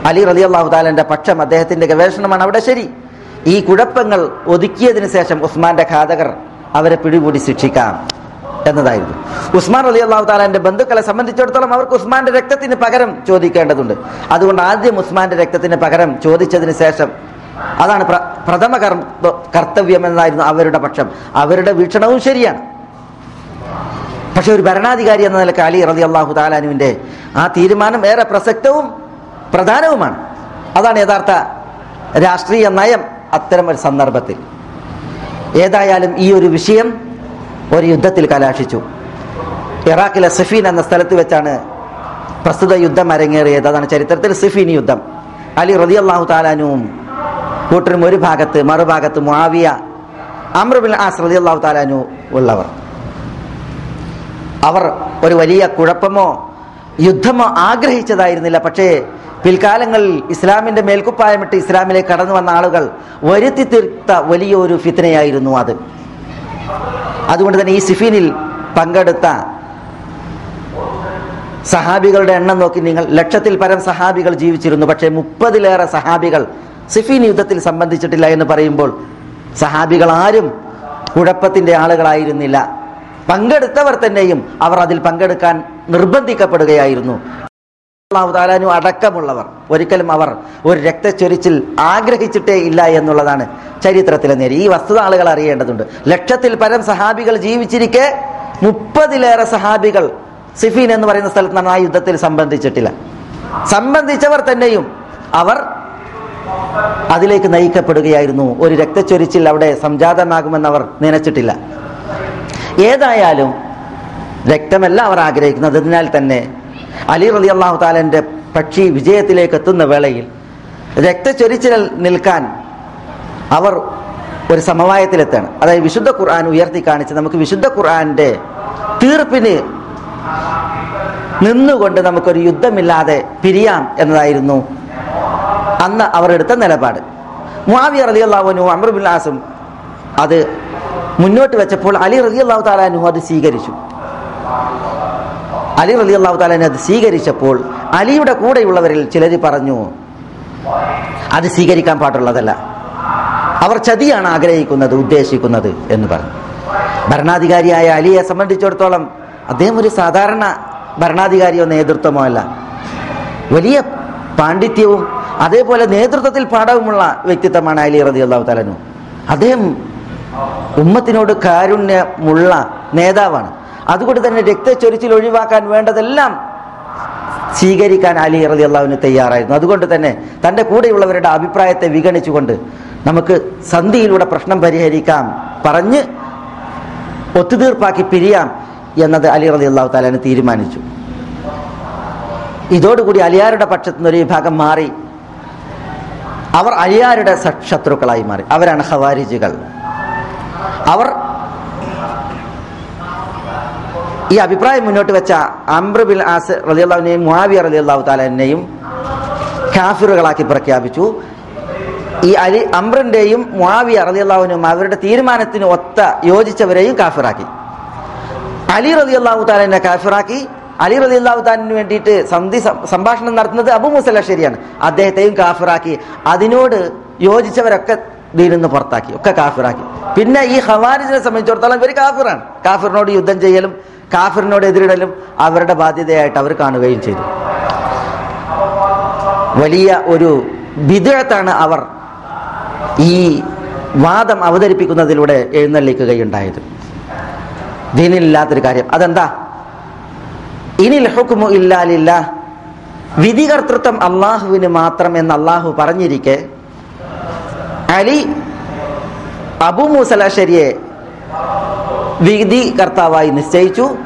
അലി റലി അള്ളാഹു പക്ഷം അദ്ദേഹത്തിന്റെ ഗവേഷണമാണ് അവിടെ ശരി. ഈ കുഴപ്പങ്ങൾ ഒതുക്കിയതിനു ശേഷം ഉസ്മാന്റെ ഘാതകർ അവരെ പിടികൂടി ശിക്ഷിക്കാം. എന്നതായിരുന്നു. ഉസ്മാൻ അലി അള്ളാഹു താലാന്റെ ബന്ധുക്കളെ സംബന്ധിച്ചിടത്തോളം അവർക്ക് ഉസ്മാന്റെ രക്തത്തിന് പകരം ചോദിക്കേണ്ടതുണ്ട്. അതുകൊണ്ട് ആദ്യം ഉസ്മാന്റെ രക്തത്തിന് പകരം ചോദിച്ചതിന് ശേഷം അതാണ് പ്രഥമ കർത്തവ്യം എന്നായിരുന്നു അവരുടെ പക്ഷം. അവരുടെ വീക്ഷണവും ശരിയാണ്. പക്ഷെ ഒരു ഭരണാധികാരി എന്ന നിലയ്ക്ക് അലി റതി അള്ളാഹു താലാനുവിന്റെ ആ തീരുമാനം ഏറെ പ്രസക്തവും പ്രധാനവുമാണ്. അതാണ് യഥാർത്ഥ രാഷ്ട്രീയ നയം അത്തരം ഒരു സന്ദർഭത്തിൽ. ഏതായാലും ഈ ഒരു വിഷയം ഒരു യുദ്ധത്തിൽ കലാശിച്ചു. ഇറാഖിലെ സിഫീൻ എന്ന സ്ഥലത്ത് വെച്ചാണ് പ്രസ്തുത യുദ്ധം അരങ്ങേറിയത്. അതാണ് ചരിത്രത്തിൽ സിഫീൻ യുദ്ധം. അലി റതി അള്ളാഹു താലാനുവും കൂട്ടരും ഒരു ഭാഗത്ത് മറുഭാഗത്ത് മുആവിയ അമ്രബിൻ ആസ് റതി അള്ളാഹു താലാനു ഉള്ളവർ. അവർ ഒരു വലിയ കുഴപ്പമോ യുദ്ധമോ ആഗ്രഹിച്ചതായിരുന്നില്ല. പക്ഷേ പിൽക്കാലങ്ങളിൽ ഇസ്ലാമിന്റെ മേൽക്കുപ്പായമിട്ട് ഇസ്ലാമിലേക്ക് കടന്നു വന്ന ആളുകൾ വരുത്തി തീർത്ത വലിയൊരു ഫിത്തനയായിരുന്നു അത്. അതുകൊണ്ട് തന്നെ ഈ സിഫീനിൽ പങ്കെടുത്ത സഹാബികളുടെ എണ്ണം നോക്കി നിങ്ങൾ ലക്ഷത്തിൽ പരം സഹാബികൾ ജീവിച്ചിരുന്നു. പക്ഷേ മുപ്പതിലേറെ സഹാബികൾ സിഫീൻ യുദ്ധത്തിൽ സംബന്ധിച്ചിട്ടില്ല എന്ന് പറയുമ്പോൾ സഹാബികൾ ആരും കുഴപ്പത്തിന്റെ ആളുകളായിരുന്നില്ല. പങ്കെടുത്തവർ തന്നെയും അവർ അതിൽ പങ്കെടുക്കാൻ നിർബന്ധിക്കപ്പെടുകയായിരുന്നു. അള്ളാഹു താലാനു അടക്കമുള്ളവർ ഒരിക്കലും അവർ ഒരു രക്തച്ചൊരിച്ചിൽ ആഗ്രഹിച്ചിട്ടേ ഇല്ല എന്നുള്ളതാണ് ചരിത്രത്തിലെ നേരി. ഈ വസ്തുത ആളുകൾ അറിയേണ്ടതുണ്ട്. ലക്ഷത്തിൽ പരം സഹാബികൾ ജീവിച്ചിരിക്കെ മുപ്പതിലേറെ സഹാബികൾ സിഫീൻ എന്ന് പറയുന്ന സ്ഥലത്ത് നിന്നാണ് ആ യുദ്ധത്തിൽ സംബന്ധിച്ചിട്ടില്ല. സംബന്ധിച്ചവർ തന്നെയും അവർ അതിലേക്ക് നയിക്കപ്പെടുകയായിരുന്നു. ഒരു രക്തച്ചൊരിച്ചിൽ അവിടെ സംജാതമാകുമെന്ന് അവർ നനച്ചിട്ടില്ല. ഏതായാലും രക്തമല്ല അവർ ആഗ്രഹിക്കുന്നത്. അതിനാൽ തന്നെ അലി റലി അള്ളാഹു താലന്റെ പക്ഷി വിജയത്തിലേക്ക് എത്തുന്ന വേളയിൽ രക്തച്ചൊരിച്ചിൽ നിൽക്കാൻ അവർ ഒരു സമവായത്തിലെത്താണ്. അതായത് വിശുദ്ധ ഖുർആൻ ഉയർത്തി കാണിച്ച് നമുക്ക് വിശുദ്ധ ഖുർആന്റെ തീർപ്പിന് നിന്നുകൊണ്ട് നമുക്കൊരു യുദ്ധമില്ലാതെ പിരിയാം എന്നതായിരുന്നു അന്ന് അവർ എടുത്ത നിലപാട്. മുആവിയ റലി അള്ളാഹുനു അമറുബിൻ ആസും അത് മുന്നോട്ട് വെച്ചപ്പോൾ അലി റലി അള്ളാഹു താലാനു അത് സ്വീകരിച്ചു. അലി റലി അള്ളാഹു താലാനെ അത് സ്വീകരിച്ചപ്പോൾ അലിയുടെ കൂടെയുള്ളവരിൽ ചിലർ പറഞ്ഞു അത് സ്വീകരിക്കാൻ പാടുള്ളതല്ല. അവർ ചതിയാണ് ആഗ്രഹിക്കുന്നത് ഉദ്ദേശിക്കുന്നത് എന്ന് പറഞ്ഞു. ഭരണാധികാരിയായ അലിയെ സംബന്ധിച്ചിടത്തോളം അദ്ദേഹം ഒരു സാധാരണ ഭരണാധികാരിയോ നേതൃത്വമോ അല്ല. വലിയ പാണ്ഡിത്യവും അതേപോലെ നേതൃത്വത്തിൽ പാഠവുമുള്ള വ്യക്തിത്വമാണ് അലി റതി അള്ളാഹു തലനു അദ്ദേഹം ഉമ്മത്തിനോട് കാരുണ്യമുള്ള നേതാവാണ്. അതുകൊണ്ട് തന്നെ രക്തച്ചൊരിച്ചിൽ ഒഴിവാക്കാൻ വേണ്ടതെല്ലാം സ്വീകരിക്കാൻ അലി റതി അള്ളാഹുവിന് തയ്യാറായിരുന്നു. അതുകൊണ്ട് തന്നെ തന്റെ കൂടെയുള്ളവരുടെ അഭിപ്രായത്തെ വിഗണിച്ചുകൊണ്ട് നമുക്ക് സന്ധിയിലൂടെ പ്രശ്നം പരിഹരിക്കാം പറഞ്ഞ് ഒത്തുതീർപ്പാക്കി പിരിയാം എന്നത് അലി റതി അള്ളാഹു താലാന് തീരുമാനിച്ചു. ഇതോടുകൂടി അലിയാരുടെ പക്ഷത്തു നിന്ന് ഒരു വിഭാഗം മാറി. അവർ അലിയാരുടെ ശത്രുക്കളായി മാറി. അവരാണ് ഖവാരിജുകൾ. അവർ ഈ അഭിപ്രായം മുന്നോട്ട് വെച്ച അംബ്രബിൽ ആസ് റലിയുള്ളവിനെയും മുആവിയ റലിയുള്ളാഹു താലാനെയും കാഫിറുകളാക്കി പ്രഖ്യാപിച്ചു. ഈ അലി അംബ്രന്റെയും മുആവിയ റലിയുള്ളാഹുവിനും അവരുടെ തീരുമാനത്തിന് ഒത്ത യോജിച്ചവരെയും കാഫിറാക്കി. അലി റലിയുള്ളാഹു താലിനെ കാഫിറാക്കി. അലി റലിയുള്ളാഹു താലിന് വേണ്ടിയിട്ട് സന്ധി സംഭാഷണം നടത്തുന്നത് അബു മുസല ശരിയാണ് അദ്ദേഹത്തെയും കാഫിറാക്കി. അതിനോട് യോജിച്ചവരൊക്കെ ദീനിന്ന് പുറത്താക്കി ഒക്കെ കാഫിറാക്കി. പിന്നെ ഈ ഹവാരിജിനെ സംബന്ധിച്ചിടത്തോളം ഇവർ കാഫിറാണ്. കാഫിറിനോട് യുദ്ധം ചെയ്യലും കാഫിറിനോട് എതിരിടലും അവരുടെ ബാധ്യതയായിട്ട് അവർ കാണുകയും ചെയ്തു. വലിയ ഒരു വിദഴത്താണ് അവർ ഈ വാദം അവതരിപ്പിക്കുന്നതിലൂടെ എഴുന്നള്ളിക്കുകയുണ്ടായത്. ദീനിലില്ലാത്തൊരു കാര്യം. അതെന്താ? ഇനി ലഹുക്കുമോ ഇല്ലാലില്ല വിധികർത്തൃത്വം അള്ളാഹുവിന് മാത്രം എന്ന് അള്ളാഹു പറഞ്ഞിരിക്കെ. അലി അബു മൂസലാശരിയെ വിധികർത്താവായി നിശ്ചയിച്ചു.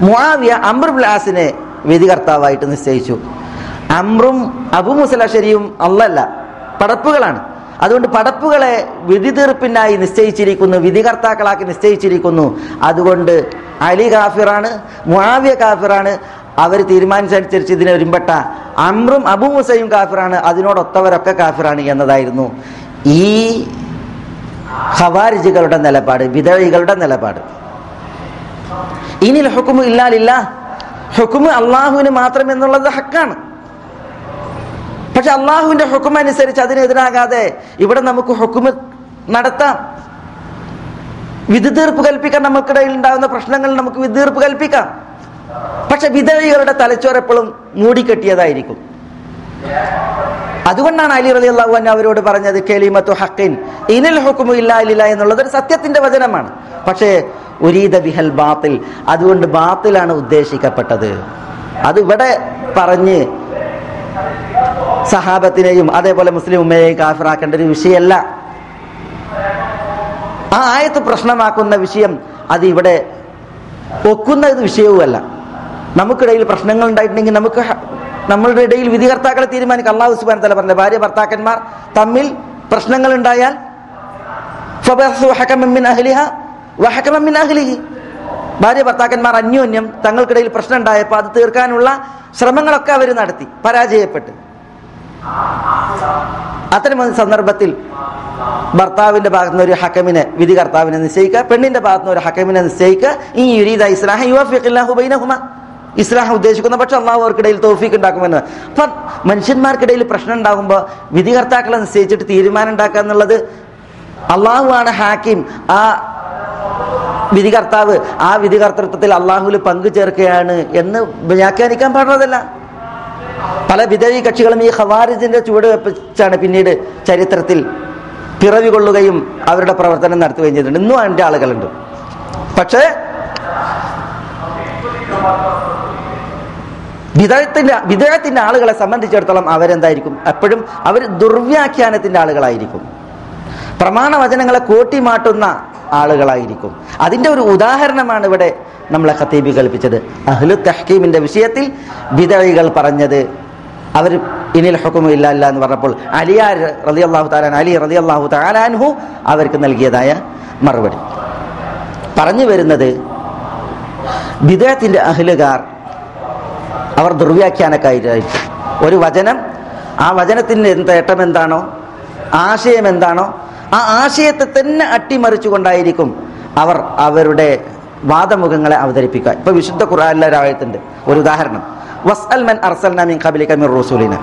മുആവിയ അമ്രുബ്ലാസിനെ വിധി കർത്താവായിട്ട് നിശ്ചയിച്ചു. അമ്രും അബു മുസലഷരിയും അല്ലല്ല പടപ്പുകളാണ്. അതുകൊണ്ട് പടപ്പുകളെ വിധി തീർപ്പിനായി നിശ്ചയിച്ചിരിക്കുന്നു വിധികർത്താക്കളാക്കി നിശ്ചയിച്ചിരിക്കുന്നു. അതുകൊണ്ട് അലി കാഫിറാണ് മുആവിയ കാഫിറാണ്. അവർ തീരുമാനിച്ചനുസരിച്ച് ഇതിനെ ഒരുമ്പെട്ട അമ്രും അബു മുസയും കാഫിറാണ്. അതിനോടൊത്തവരൊക്കെ കാഫിറാണ് എന്നതായിരുന്നു. ഈ ഖവാരിജുകളുടെ നിലപാട് വിധവികളുടെ നിലപാട്. ഇനി ഹുക്കുമു ഇല്ലാലില്ല. ഹുക്കുമ് അള്ളാഹുവിന് മാത്രം എന്നുള്ളത് ഹക്കാണ്. പക്ഷെ അള്ളാഹുവിന്റെ ഹുക്കും അനുസരിച്ച് അതിനെതിരാകാതെ ഇവിടെ നമുക്ക് ഹുക്കുമ് നടത്താം. വിധി തീർപ്പ് കൽപ്പിക്കാൻ നമുക്കിടയിൽ ഉണ്ടാകുന്ന പ്രശ്നങ്ങൾ നമുക്ക് വിധി തീർപ്പ് കൽപ്പിക്കാം. പക്ഷെ വിധവികളുടെ തലച്ചോറെപ്പോഴും മൂടിക്കെട്ടിയതായിരിക്കും. അതുകൊണ്ടാണ് അലി അലി അള്ളാഹു അന്ന അവരോട് പറഞ്ഞത് കെലിമത്തു ഹക്കിൻ ഇനിൽ ഹുക്കുമു ഇല്ല എന്നുള്ളത് ഒരു സത്യത്തിന്റെ വചനമാണ്. പക്ഷേ ഉരീദ ബിഹൽ ബാത്തിൽ അതുകൊണ്ട് ബാത്തിലാണ് ഉദ്ദേശിക്കപ്പെട്ടത്. അത് ഇവിടെ പറഞ്ഞ് സഹാബത്തിനെയും അതേപോലെ മുസ്ലിം ഉമ്മയെയും കാഫിറാക്കേണ്ട ഒരു വിഷയമല്ല. ആ ആയത്ത് പ്രശ്നമാക്കുന്ന വിഷയം അത് ഇവിടെ ഒക്കുന്ന വിഷയവുമല്ല. നമുക്കിടയിൽ പ്രശ്നങ്ങൾ ഉണ്ടായിട്ടുണ്ടെങ്കിൽ നമുക്ക് നമ്മളുടെ ഇടയിൽ വിധികർത്താക്കളെ തീരുമാനിക്കും. അള്ളാഹു സുബാൻ തല പറഞ്ഞ ഭാര്യ ഭർത്താക്കന്മാർ തമ്മിൽ പ്രശ്നങ്ങൾ ഉണ്ടായാൽ. ഭാര്യ ഭർത്താക്കന്മാർ അന്യോന്യം തങ്ങൾക്കിടയിൽ പ്രശ്നം ഉണ്ടായപ്പോൾ അത് തീർക്കാനുള്ള ശ്രമങ്ങളൊക്കെ അവർ നടത്തി പരാജയപ്പെട്ട്. അത്തരം സന്ദർഭത്തിൽ ഭർത്താവിന്റെ ഭാഗത്ത് നിന്ന് ഒരു ഹക്കമിനെ വിധി കർത്താവിനെ നിശ്ചയിക്കുക പെണ്ണിന്റെ ഭാഗത്ത് നിന്ന് ഒരു ഹക്കമിനെ നിശ്ചയിക്കുക. ഈ യുരീദ ഇസ്ലാഹ ബൈനഹുമ. ഇസ്ലാഹ് ഉദ്ദേശിക്കുന്ന പക്ഷെ അള്ളാഹു അവർക്കിടയിൽ തോഫീക്ക് ഉണ്ടാക്കുമെന്ന്. അപ്പൊ മനുഷ്യന്മാർക്കിടയിൽ പ്രശ്നം ഉണ്ടാകുമ്പോൾ വിധികർത്താക്കളെ നിശ്ചയിച്ചിട്ട് തീരുമാനം ഉണ്ടാക്കുക എന്നുള്ളത് അള്ളാഹു ആണ് ഹാക്കിം. ആ വിധികർത്താവ് ആ വിധികർത്തൃത്വത്തിൽ അള്ളാഹുവിൽ പങ്കു ചേർക്കുകയാണ് എന്ന് വ്യാഖ്യാനിക്കാൻ പാടുന്നതല്ല പല വിധവി കക്ഷികളും ഈ ഖവാരിജിന്റെ ചുവട് വെപ്പിച്ചാണ് പിന്നീട് ചരിത്രത്തിൽ പിറവി കൊള്ളുകയും അവരുടെ പ്രവർത്തനം നടത്തുകയും ചെയ്തിട്ടുണ്ട്. ഇന്നും അതിന്റെ ആളുകളുണ്ട്. പക്ഷേ വിധേയത്തിന്റെ വിധേയത്തിന്റെ ആളുകളെ സംബന്ധിച്ചിടത്തോളം അവരെന്തായിരിക്കും? എപ്പോഴും അവർ ദുർവ്യാഖ്യാനത്തിന്റെ ആളുകളായിരിക്കും. പ്രമാണ പ്രമാണവചനങ്ങളെ കൂട്ടിമാട്ടുന്ന ആളുകളായിരിക്കും. അതിന്റെ ഒരു ഉദാഹരണമാണ് ഇവിടെ നമ്മളെ ഖത്തീബി കൽപ്പിച്ചത് അഹ്ലു തഹ്കീമിന്റെ വിഷയത്തിൽ ബിദഴികൾ പറഞ്ഞത് അവർ ഇനിൽ ഹുക്കുമില്ല ഇല്ല എന്ന് പറഞ്ഞപ്പോൾ അലിയാർ റതി അള്ളാഹു താലാൻ അലി റതി അള്ളാഹു താലാൻഹു അവർക്ക് നൽകിയതായ മറുപടി. പറഞ്ഞു വരുന്നത് വിദേഹത്തിന്റെ അഹ്ലുകാർ അവർ ദുർവ്യാഖ്യാനക്കാരായിരിക്കും ഒരു വചനം ആ വചനത്തിന് എന്ത് ഏട്ടം എന്താണോ ആശയം എന്താണോ ആ ആശയത്തെ തന്നെ അട്ടിമറിച്ചുകൊണ്ടായിരിക്കും അവർ അവരുടെ വാദമുഖങ്ങളെ അവതരിപ്പിക്കുക. ഇപ്പൊ വിശുദ്ധ ഒരായത്തുണ്ട് ഒരു ഉദാഹരണം. വസ്അൽ മൻ അർസൽന മിൻ ഖബലിക മിർ റസൂലിന.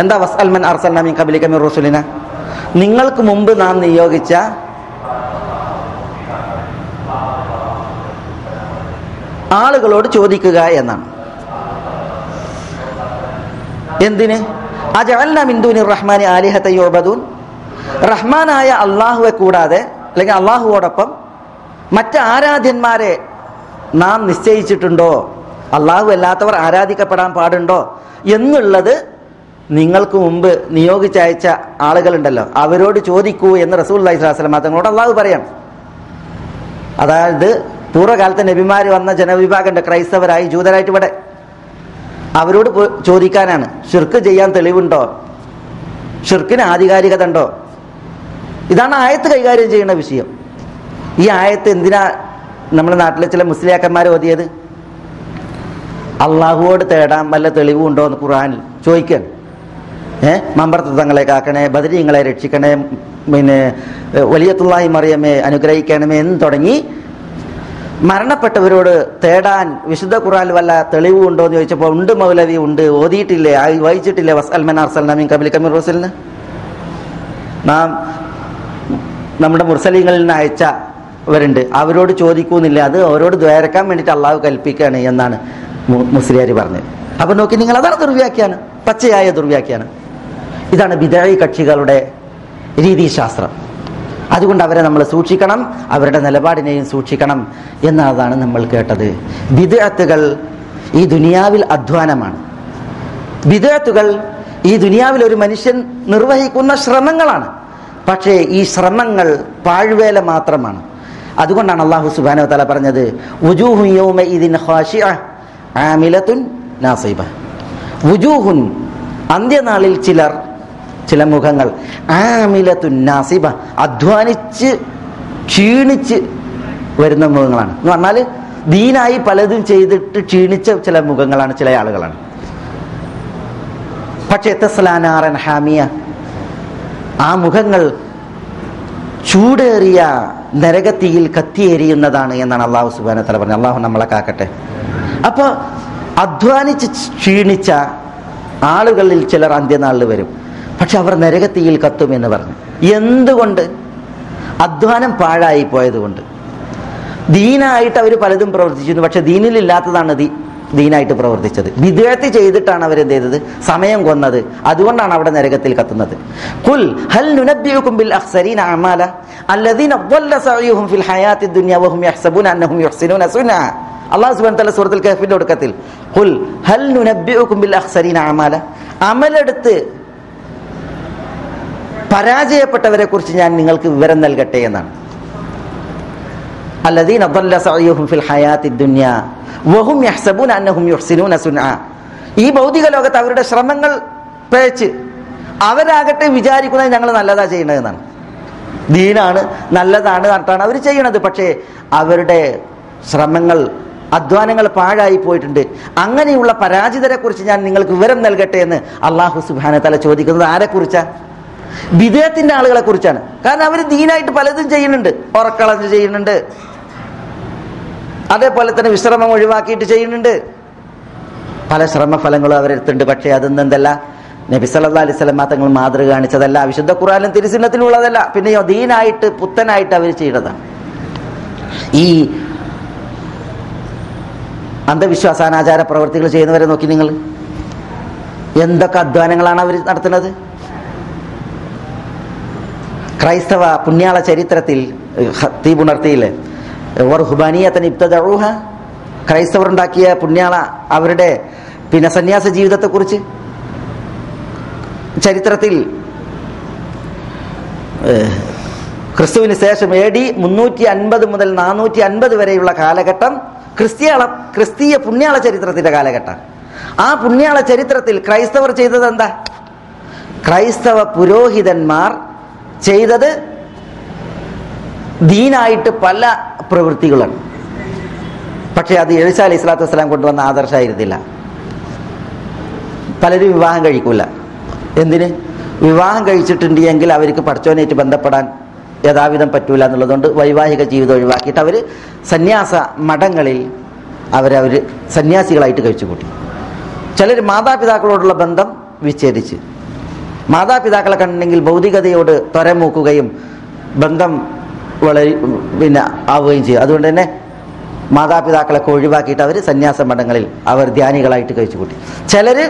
എന്താ വസ്അൽ മൻ അർസൽന മിൻ ഖബലിക മിർ റസൂലിന? നിങ്ങൾക്ക് മുമ്പ് നാം നിയോഗിച്ച ആളുകളോട് ചോദിക്കുക എന്നാണ്. എന്തിന്? അജഅൽന മിൻ ദൂനി റഹ്മാനി ആലിഹത യുഅബദൂൻ. റഹ്മാനായ അള്ളാഹുവെ കൂടാതെ അല്ലെങ്കിൽ അള്ളാഹുവോടൊപ്പം മറ്റ് ആരാധ്യന്മാരെ നാം നിശ്ചയിച്ചിട്ടുണ്ടോ? അള്ളാഹു അല്ലാത്തവർ ആരാധിക്കപ്പെടാൻ പാടുണ്ടോ? എന്നുള്ളത് നിങ്ങൾക്ക് മുമ്പ് നിയോഗിച്ചയച്ച ആളുകളുണ്ടല്ലോ. അവരോട് ചോദിക്കൂ എന്ന് റസൂൽ അലൈഹി തങ്ങളോട് അള്ളാഹു പറയാം അതായത് പൂർവകാലത്തെ നബിമാര് വന്ന ജനവിഭാഗമുണ്ട് ക്രൈസ്തവരായി ജൂതരായിട്ട് ഇവിടെ. അവരോട് ചോദിക്കാനാണ് ഷിർക്ക് ചെയ്യാൻ തെളിവുണ്ടോ? ഷിർക്കിന് ആധികാരികത ഉണ്ടോ ഇതാണ് ആയത്ത് കൈകാര്യം ചെയ്യുന്ന വിഷയം. ഈ ആയത്ത് എന്തിനാ നമ്മുടെ നാട്ടിലെ ചില മുസ്ലിയാക്കന്മാർ ഓതിയത്? അള്ളാഹുവോട് തേടാൻ വല്ല തെളിവുണ്ടോ എന്ന് ഖുർആനിൽ ചോദിക്കാൻ ഏ? മമ്പർത്തങ്ങളെ കാക്കണേ ബദരീങ്ങളെ രക്ഷിക്കണേ പിന്നെ വലിയത്തുള്ളായി മറിയമേ അനുഗ്രഹിക്കണമേ എന്ന് തുടങ്ങി മരണപ്പെട്ടവരോട് തേടാൻ വിശുദ്ധ ഖുറാൻ വല്ല തെളിവുണ്ടോ എന്ന് ചോദിച്ചപ്പോൾ ഉണ്ട് മൗലവി ഉണ്ട്. ഓതിയിട്ടില്ലേ? വായിച്ചിട്ടില്ലേ? വസ്അൽമൻ അർസൽ നമീൻ കബിലി കമീർ റസലിന് നാം നമ്മുടെ മുർസലിങ്ങളിൽ നിന്ന് അയച്ച അവരുണ്ട്. അവരോട് ചോദിക്കൂന്നില്ല? അത് അവരോട് ദ്വേരക്കാൻ വേണ്ടിയിട്ട് അള്ളാഹു കൽപ്പിക്കുകയാണ് എന്നാണ് മുസ്ലിയാരി പറഞ്ഞത്. അപ്പൊ നോക്കി നിങ്ങൾ അതാണ് ദുർവ്യാഖ്യാനം. പച്ചയായ ദുർവ്യാഖ്യാനം. ഇതാണ് ബിദായി കക്ഷികളുടെ രീതിശാസ്ത്രം അതുകൊണ്ട് അവരെ നമ്മൾ സൂക്ഷിക്കണം അവരുടെ നിലപാടിനെയും സൂക്ഷിക്കണം എന്നതാണ് നമ്മൾ കേട്ടത്. വിദേഹത്തുകൾ ഈ ദുനിയാവിൽ അധ്വാനമാണ്. വിദേഹത്തുകൾ ഈ ദുനിയാവിൽ ഒരു മനുഷ്യൻ നിർവഹിക്കുന്ന ശ്രമങ്ങളാണ്. പക്ഷേ ഈ ശ്രമങ്ങൾ പാഴ്വേല മാത്രമാണ്. അതുകൊണ്ടാണ് അള്ളാഹു സുബാനോ തല പറഞ്ഞത് അന്ത്യനാളിൽ ചിലർ ചില മുഖങ്ങൾ. ആമിലത്തുൻ നാസിബ. അധ്വാനിച്ച് ക്ഷീണിച്ച് വരുന്ന മുഖങ്ങളാണ്. എന്ന് പറഞ്ഞാൽ ദീനായി പലതും ചെയ്തിട്ട് ക്ഷീണിച്ച ചില മുഖങ്ങളാണ് ചില ആളുകളാണ്. പക്ഷേ തെസ്ലാനാറൻ ഹാമിയ ആ മുഖങ്ങൾ ചൂടേറിയ നരകത്തിയിൽ കത്തിയേരിയുന്നതാണ് എന്നാണ് അള്ളാഹു സുബാന തല പറഞ്ഞത്. അള്ളാഹു നമ്മളെ കാക്കട്ടെ. അപ്പോൾ അധ്വാനിച്ച് ക്ഷീണിച്ച ആളുകളിൽ ചിലർ അന്ത്യനാളിൽ വരും. പക്ഷെ അവർ നരകത്തിയിൽ കത്തും എന്ന് പറഞ്ഞു. എന്തുകൊണ്ട്? അധ്വാനം പാഴായി പോയതുകൊണ്ട്. ദീനായിട്ട് അവർ പലതും പ്രവർത്തിച്ചിരുന്നു. പക്ഷെ ദീനിലില്ലാത്തതാണ് ദീ ദീനായിട്ട് പ്രവർത്തിച്ചത്. വിദേഹത്ത് ചെയ്തിട്ടാണ് അവരെന്ത് ചെയ്തത്? സമയം കൊന്നത്. അതുകൊണ്ടാണ് അവിടെ നരകത്തിൽ കത്തുന്നത്. കുൽ ഹൽ നുനബ്ബിയുകും ബിൽ അഖ്സരീന അമാല. അല്ലദീന ضل സഅയുഹും ഫിൽ ഹയാത്തി ദുനിയ വഹും യഹ്സബൂന അന്നഹും യുഹ്സിനൂന സുന അല്ലാഹു സുബ്ഹാനഹു വ തആല സൂറത്തുൽ കഹ്ഫിന്റെ ഒടുക്കത്തിൽ കുൽ ഹൽ നുനബ്ബിയുകും ബിൽ അഖ്സരീന അമാല. അമലെടുത്ത് പരാജയപ്പെട്ടവരെ കുറിച്ച് ഞാൻ നിങ്ങൾക്ക് വിവരം നൽകട്ടെ എന്നാണ്. അല്ലദീൻ ഫിൽ വഹും അന്നഹും ഈ ഭൗതിക ലോകത്ത് അവരുടെ ശ്രമങ്ങൾ പേച്ച് അവരാകട്ടെ വിചാരിക്കുന്നത് ഞങ്ങൾ നല്ലതാ ചെയ്യണതെന്നാണ് ദീനാണ് നല്ലതാണ് എന്നിട്ടാണ് അവർ ചെയ്യണത്. പക്ഷേ അവരുടെ ശ്രമങ്ങൾ അധ്വാനങ്ങൾ പാഴായി പോയിട്ടുണ്ട്. അങ്ങനെയുള്ള പരാജിതരെ കുറിച്ച് ഞാൻ നിങ്ങൾക്ക് വിവരം നൽകട്ടെ എന്ന് അള്ളാഹു സുബാന തല ചോദിക്കുന്നത് ആരെക്കുറിച്ചാണ് വിദേഹത്തിന്റെ ആളുകളെ കുറിച്ചാണ്. കാരണം അവർ ദീനായിട്ട് പലതും ചെയ്യുന്നുണ്ട്. ഉറക്കളഞ്ഞ് ചെയ്യുന്നുണ്ട്. അതേപോലെ തന്നെ വിശ്രമം ഒഴിവാക്കിയിട്ട് ചെയ്യുന്നുണ്ട്. പല ശ്രമഫലങ്ങളും അവരെടുത്തുണ്ട് പക്ഷേ അതൊന്നും എന്തല്ല. നബി സല്ലാ അലൈഹി തങ്ങൾ മാതൃക കാണിച്ചതല്ല. വിശുദ്ധ ഖുറാനും തിരുസിന്നത്തിലുള്ളതല്ല. പിന്നെയോ ദീനായിട്ട് പുത്തനായിട്ട് അവർ ചെയ്തതാണ്. ഈ അന്ധവിശ്വാസാനാചാര പ്രവർത്തികൾ ചെയ്യുന്നവരെ നോക്കി നിങ്ങൾ. എന്തൊക്കെ അധ്വാനങ്ങളാണ് അവർ നടത്തുന്നത്? ക്രൈസ്തവ പുണ്യാള ചരിത്രത്തിൽ തീപുണർത്തിയില്ലേ ഹുബാനിയത്തൻ ഇബ്തദഊഹ ക്രൈസ്തവർ ഉണ്ടാക്കിയ പുണ്യാള അവരുടെ പിന്നെ സന്യാസ ജീവിതത്തെക്കുറിച്ച് ചരിത്രത്തിൽ ക്രിസ്തുവിന് ശേഷം എ ഡി മുന്നൂറ്റി അൻപത് മുതൽ നാനൂറ്റി അൻപത് വരെയുള്ള കാലഘട്ടം ക്രിസ്ത്യാള ക്രിസ്തീയ പുണ്യാള ചരിത്രത്തിന്റെ കാലഘട്ടം. ആ പുണ്യാള ചരിത്രത്തിൽ ക്രൈസ്തവർ ചെയ്തത് എന്താ ക്രൈസ്തവ പുരോഹിതന്മാർ ചെയ്തത് ദീനായിട്ട് പല പ്രവൃത്തികളാണ്. പക്ഷെ അത് എഴുസ അലി ഇസ്ലാത്തു വസ്സലാം കൊണ്ടുവന്ന ആദർശമായിരുന്നില്ല പലരും വിവാഹം കഴിക്കൂല. എന്തിന്? വിവാഹം കഴിച്ചിട്ടുണ്ടെങ്കിൽ അവർക്ക് പഠിച്ചോനായിട്ട് ബന്ധപ്പെടാൻ യഥാവിധം പറ്റൂല എന്നുള്ളതുകൊണ്ട് വൈവാഹിക ജീവിതം ഒഴിവാക്കിയിട്ട് അവർ സന്യാസ മഠങ്ങളിൽ അവരവർ സന്യാസികളായിട്ട് കഴിച്ചു കൂട്ടി ചിലർ മാതാപിതാക്കളോടുള്ള ബന്ധം വിച്ഛേദിച്ച്. മാതാപിതാക്കളെ കണ്ടെങ്കിൽ ഭൗതികതയോട് ത്വരമൂക്കുകയും ബന്ധം വളരെ പിന്നെ ആവുകയും ചെയ്യും. അതുകൊണ്ട് തന്നെ മാതാപിതാക്കളൊക്കെ ഒഴിവാക്കിയിട്ട് അവർ സന്യാസ മഠങ്ങളിൽ അവർ ധ്യാനികളായിട്ട് കഴിച്ചു കൂട്ടി. ചിലര്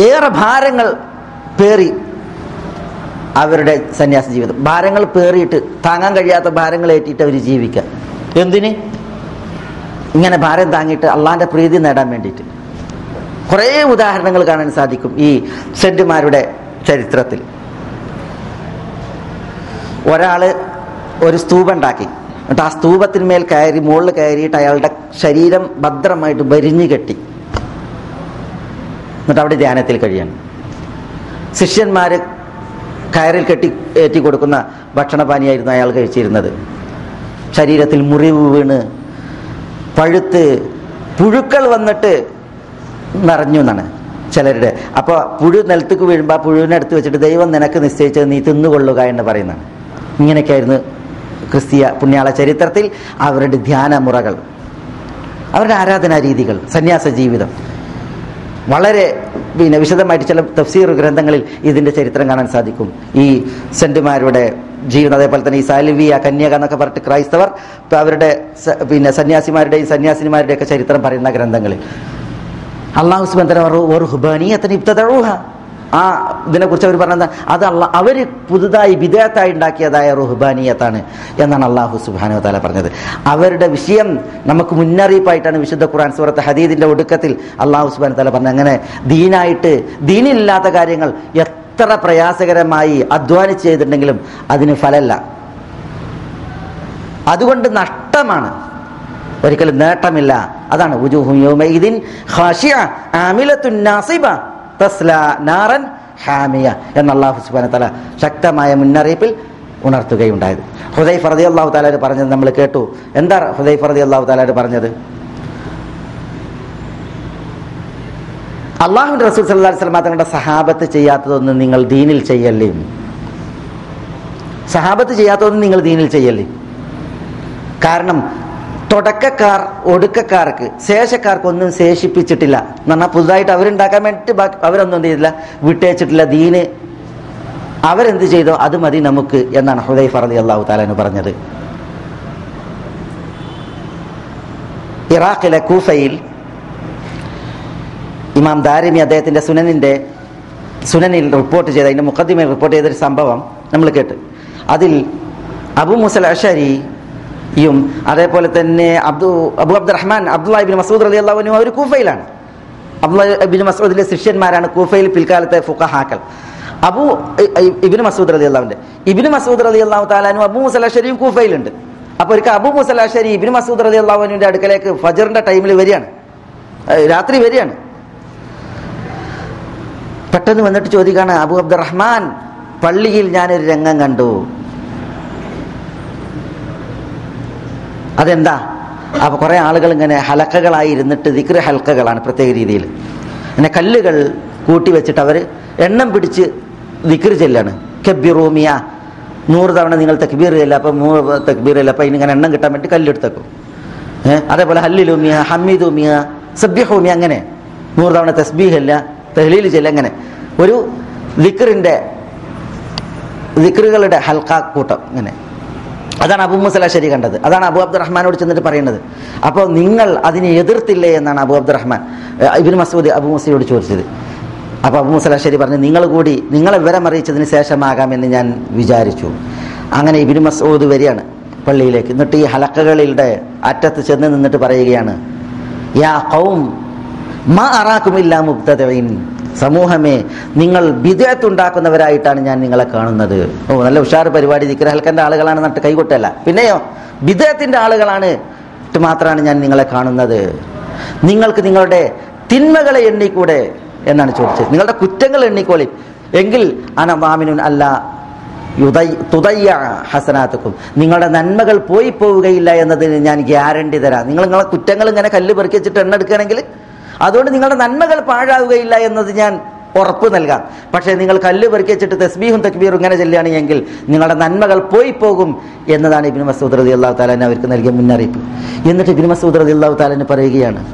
ഏറെ ഭാരങ്ങൾ പേറി അവരുടെ സന്യാസ ജീവിതം. ഭാരങ്ങൾ പേറിയിട്ട് താങ്ങാൻ കഴിയാത്ത ഭാരങ്ങൾ ഏറ്റിട്ട് അവർ ജീവിക്കുക. എന്തിന്? ഇങ്ങനെ ഭാരം താങ്ങിയിട്ട് അള്ളാന്റെ പ്രീതി നേടാൻ വേണ്ടിയിട്ട്. കുറേ ഉദാഹരണങ്ങൾ കാണാൻ സാധിക്കും ഈ സെന്റുമാരുടെ ചരിത്രത്തിൽ. ഒരാൾ ഒരു സ്തൂപം ഉണ്ടാക്കി എന്നിട്ട് ആ സ്തൂപത്തിന്മേൽ കയറി മുകളിൽ കയറിയിട്ട് അയാളുടെ ശരീരം ഭദ്രമായിട്ട് ഭരിഞ്ഞു കെട്ടി. എന്നിട്ട് അവിടെ ധ്യാനത്തിൽ കഴിയണം. ശിഷ്യന്മാര് കയറിൽ കെട്ടി ഏറ്റി കൊടുക്കുന്ന ഭക്ഷണപാനിയായിരുന്നു അയാൾ കഴിച്ചിരുന്നത്. ശരീരത്തിൽ മുറിവ് വീണ് പഴുത്ത് പുഴുക്കൾ വന്നിട്ട് നിറഞ്ഞു എന്നാണ് ചിലരുടെ. അപ്പോൾ പുഴു നിലത്തേക്ക് വീഴുമ്പോൾ ആ പുഴുവിനെ എടുത്ത് വെച്ചിട്ട് ദൈവം നിനക്ക് നിശ്ചയിച്ചത് നീ തിന്നുകൊള്ളുക എന്ന് പറയുന്നതാണ്. ഇങ്ങനെയൊക്കെയായിരുന്നു ക്രിസ്തീയ പുണ്യാള ചരിത്രത്തിൽ അവരുടെ ധ്യാനമുറകൾ. അവരുടെ ആരാധനാ രീതികൾ സന്യാസ ജീവിതം. വളരെ പിന്നെ വിശദമായിട്ട് ചില തഫ്സീർ ഗ്രന്ഥങ്ങളിൽ ഇതിന്റെ ചരിത്രം കാണാൻ സാധിക്കും. ഈ സെന്റുമാരുടെ ജീവിതം അതേപോലെ തന്നെ ഈ സാലിവിയ കന്യക എന്നൊക്കെ പറഞ്ഞിട്ട് ക്രൈസ്തവർ അവരുടെ പിന്നെ സന്യാസിമാരുടെയും സന്യാസിനിമാരുടെയൊക്കെ ചരിത്രം പറയുന്ന ഗ്രന്ഥങ്ങളിൽ. അള്ളാഹു സുബന്ധന ഒരു ഹുബാനിയത്തിന് കുറിച്ച് ആ ഇതിനെക്കുറിച്ച് അവർ പറഞ്ഞത് അത് അല്ല അവർ പുതുതായി വിദേഹത്തായി ഉണ്ടാക്കിയതായ റുഹ്ബാനിയത്താണ് എന്നാണ് അള്ളാഹു സുബാനു താല പറഞ്ഞത്. അവരുടെ വിഷയം നമുക്ക് മുന്നറിയിപ്പായിട്ടാണ് വിശുദ്ധ ഖുർആൻ സുഹൃത്ത് ഹദീദിന്റെ ഒടുക്കത്തിൽ അള്ളാഹു സുബാൻ താല പറഞ്ഞത്. അങ്ങനെ ദീനായിട്ട് ദീനില്ലാത്ത കാര്യങ്ങൾ എത്ര പ്രയാസകരമായി അധ്വാനിച്ച് ചെയ്തിട്ടുണ്ടെങ്കിലും അതിന് ഫലല്ല. അതുകൊണ്ട് നഷ്ടമാണ്. ഒരിക്കലും നേട്ടമില്ല. അതാണ് ഉജൂഹും യൗമഇദിൻ ഖാശിഅ ആമിലത്തുൻ നാസിബ തസ്ല നാറൻ ഹാമിയ സുബ്ഹാനഹു തആല ശക്തമായ മുന്നറിയിപ്പിൽ ഉണർത്തുകയുണ്ടായത്. ഹുദൈഫ അള്ളാഹു താലാർ പറഞ്ഞത് നമ്മൾ കേട്ടു. എന്താ ഹുദൈഫ അള്ളാഹു താലാർ പറഞ്ഞത്? അള്ളാഹുവിന്റെ റസൂൽ അലൈഹി വസല്ലം തങ്ങളുടെ സഹാബത്ത് ചെയ്യാത്തതൊന്നും നിങ്ങൾ ദീനിൽ ചെയ്യല്ലേ? സഹാബത്ത് ചെയ്യാത്തതൊന്നും നിങ്ങൾ ദീനിൽ ചെയ്യല്ലേ? കാരണം തുടക്കക്കാർ ഒടുക്കക്കാർക്ക് ശേഷക്കാർക്കൊന്നും ശേഷിപ്പിച്ചിട്ടില്ല. എന്ന് പറഞ്ഞാൽ പുതുതായിട്ട് അവരുണ്ടാക്കാൻ വേണ്ടിയിട്ട് ബാക്കി അവരൊന്നും എന്ത് ചെയ്തില്ല വിട്ടേച്ചിട്ടില്ല ദീന് അവരെന്ത് ചെയ്തോ അത് മതി നമുക്ക് എന്നാണ് ഹുദൈഫ ഫറലി അള്ളാഹു താലാന് പറഞ്ഞത്. ഇറാഖിലെ കൂഫയിൽ ഇമാം ദാരിമി അദ്ദേഹത്തിന്റെ സുനനിന്റെ സുനനിൽ റിപ്പോർട്ട് ചെയ്ത അതിന്റെ മുഖദ്ദിമയിൽ റിപ്പോർട്ട് ചെയ്തൊരു സംഭവം നമ്മൾ കേട്ട്. അതിൽ അബു മുസൽ അഷരിയും അതേപോലെ തന്നെ Abdu Abu Abdurrahman Abdullah ibn Masood Ali അള്ളാഹുനും അവർ കൂഫയിലാണ്. അബ്ദുല്ലാ ഇബിൻ മസൂദിലെ ശിഷ്യന്മാരാണ് കൂഫയിൽ പിൽക്കാലത്തെ ഫുഖഹാക്കൾ. അബു ഇബിന് മസൂദ് അലി അള്ളാഹുന്റെ ഇബിന് മസൂദ് അലി അള്ളാഹു താലാനും അബു മുസലാശ്ശേരിയും കൂഫയിലുണ്ട്. അപ്പോൾ ഒരിക്കൽ അബു മുസലാശ്ശേരി ഇബിൻ മസൂദ് അലി അള്ളാഹുവിന്റെ അടുക്കലേക്ക് ഫജറിന്റെ ടൈമിൽ വരികയാണ്. രാത്രി വരികയാണ്. പെട്ടെന്ന് വന്നിട്ട് ചോദിക്കുകയാണ് അബു അബ്ദുറഹ്മാൻ പള്ളിയിൽ ഞാനൊരു രംഗം കണ്ടു. അതെന്താ? അപ്പൊ കുറെ ആളുകൾ ഇങ്ങനെ ഹലക്കകളായി ഇരുന്നിട്ട് ദിക്ര ഹൽക്കകളാണ് പ്രത്യേക രീതിയിൽ. അങ്ങനെ കല്ലുകൾ കൂട്ടി വെച്ചിട്ട് അവർ എണ്ണം പിടിച്ച് ദിക്ർ ചെല്ലാണ്. കെബിറൂമിയ നൂറ് തവണ നിങ്ങൾ തക്ബീർ ചെല്ലാം അപ്പൊ നൂറ് തക്ബീർ ചെല്ലാം അപ്പൊ ഇങ്ങനെ എണ്ണം കിട്ടാൻ വേണ്ടി കല്ലെടുത്തേക്കും. അതേപോലെ ഹല്ലിലൂമിയ ഹമ്മിദൂമിയ സബ്യഹൂമിയ അങ്ങനെ. നൂറ് തവണ തസ്ബീഹ് അല്ല തെഹ്ലീൽ ചെല്ല അങ്ങനെ. ഒരു ദിക്റിന്റെ ദിക്റുകളുടെ ഹൽക്ക കൂട്ടം ഇങ്ങനെ അതാണ് അബു മുസലാശ്ശേരി കണ്ടത്. അതാണ് അബു അബ്ദുറഹ്മാനോട് ചെന്നിട്ട് പറയുന്നത്. അപ്പോൾ നിങ്ങൾ അതിനെ എതിർത്തില്ലേ എന്നാണ് അബു അബ്ദുറഹ്മാൻ റഹ്മാൻ ഇബിൻ മസൂദ് അബു മുസയോട് ചോദിച്ചത്. അപ്പോൾ അബു മുസലാശ്ശേരി പറഞ്ഞു നിങ്ങൾ കൂടി നിങ്ങളെ വിവരം അറിയിച്ചതിന് ശേഷമാകാമെന്ന് ഞാൻ വിചാരിച്ചു. അങ്ങനെ ഇബിൻ മസൂദ് വരികയാണ് പള്ളിയിലേക്ക്. എന്നിട്ട് ഈ ഹലക്കകളുടെ അറ്റത്ത് ചെന്ന് നിന്നിട്ട് പറയുകയാണ് യാ കൗം മാ അറാക്കുമില്ല മുബ്തദഈൻ സമൂഹമേ നിങ്ങൾ ബിദഅത്ത് ഉണ്ടാക്കുന്നവരായിട്ടാണ് ഞാൻ നിങ്ങളെ കാണുന്നത്. ഓ നല്ല ഉഷാർ പരിപാടി. ദിക്രഹൽക്കന്റെ ആളുകളാണ് നട്ട് കൈകൊട്ടല്ല. പിന്നെയോ ബിദഅത്തിന്റെ ആളുകളാണ് മാത്രമാണ് ഞാൻ നിങ്ങളെ കാണുന്നത്. നിങ്ങൾക്ക് നിങ്ങളുടെ തിന്മകളെ എണ്ണിക്കൂടെ എന്നാണ് ചോദിച്ചത്. നിങ്ങളുടെ കുറ്റങ്ങൾ എണ്ണിക്കോളി. എങ്കിൽ അനമാമിനുൻ അല്ല യുദയ്- ഹസനാത്തക്കും. നിങ്ങളുടെ നന്മകൾ പോയി പോവുകയില്ല എന്നതിന് ഞാൻ ഗ്യാരണ്ടി തരാം. നിങ്ങൾ നിങ്ങളെ കുറ്റങ്ങൾ ഇങ്ങനെ കല്ല് പെറുക്കി വെച്ചിട്ട് എണ്ണ എടുക്കുകയാണെങ്കിൽ അതുകൊണ്ട് നിങ്ങളുടെ നന്മകൾ പാഴാവുകയില്ല എന്നത് ഞാൻ ഉറപ്പ് നൽകാം. പക്ഷേ നിങ്ങൾ കല്ല് പെറുക്കി വെച്ചിട്ട് തസ്ബീഹും തക്ബീറും ഇങ്ങനെ ചെല്ലുകയാണെങ്കിൽ നിങ്ങളുടെ നന്മകൾ പോയി പോകും എന്നതാണ് ഇബിൻ മസൂദ് റതി അള്ളാഹു താലാൻ അവർക്ക് നൽകിയ മുന്നറിയിപ്പ്. എന്നിട്ട് ഇബിൻ മസൂദ് റതി അള്ളാഹു താലാന് പറയുകയാണ്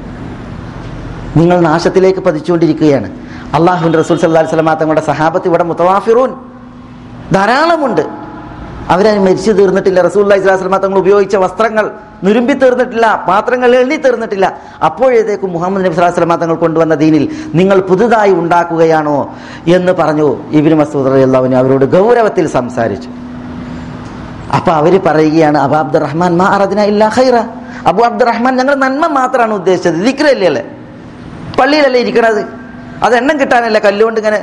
നിങ്ങൾ നാശത്തിലേക്ക് പതിച്ചുകൊണ്ടിരിക്കുകയാണ്. അള്ളാഹുൻ റസൂൽ സല്ലാ സ്വലമാ തങ്ങളുടെ സഹാബത്ത് ഇവിടെ മുത്തവാഫിറൂൻ ധാരാളമുണ്ട്. അവരതിന് മരിച്ചു തീർന്നിട്ടില്ല. റസൂല്ലാ ഇസ്ലാസ്ലമ തങ്ങൾ ഉപയോഗിച്ച വസ്ത്രങ്ങൾ നുരുമ്പി തീർന്നിട്ടില്ല പാത്രങ്ങൾ എഴുതി തീർന്നിട്ടില്ല. അപ്പോഴേക്കും മുഹമ്മദ് നബി സ്വലാസ്ലമ തങ്ങൾ കൊണ്ടുവന്ന ദീനിൽ നിങ്ങൾ പുതുതായി ഉണ്ടാക്കുകയാണോ എന്ന് പറഞ്ഞു ഇബിന് മസൂദ് അള്ളാവിന് അവരോട് ഗൗരവത്തിൽ സംസാരിച്ചു. അപ്പൊ അവർ പറയുകയാണ് അബു അബ്ദുറഹ്മാൻ മാ അറദിന ഇല്ലാ ഖൈറ. അബു അബ്ദുറഹ്മാൻ ഞങ്ങൾ നന്മ മാത്രമാണ് ഉദ്ദേശിച്ചത്. ദിക്രല്ലേ അല്ലേ? പള്ളിയിലല്ലേ ഇരിക്കണത്? അത് എണ്ണം കിട്ടാനല്ല കല്ലുകൊണ്ട് ഇങ്ങനെ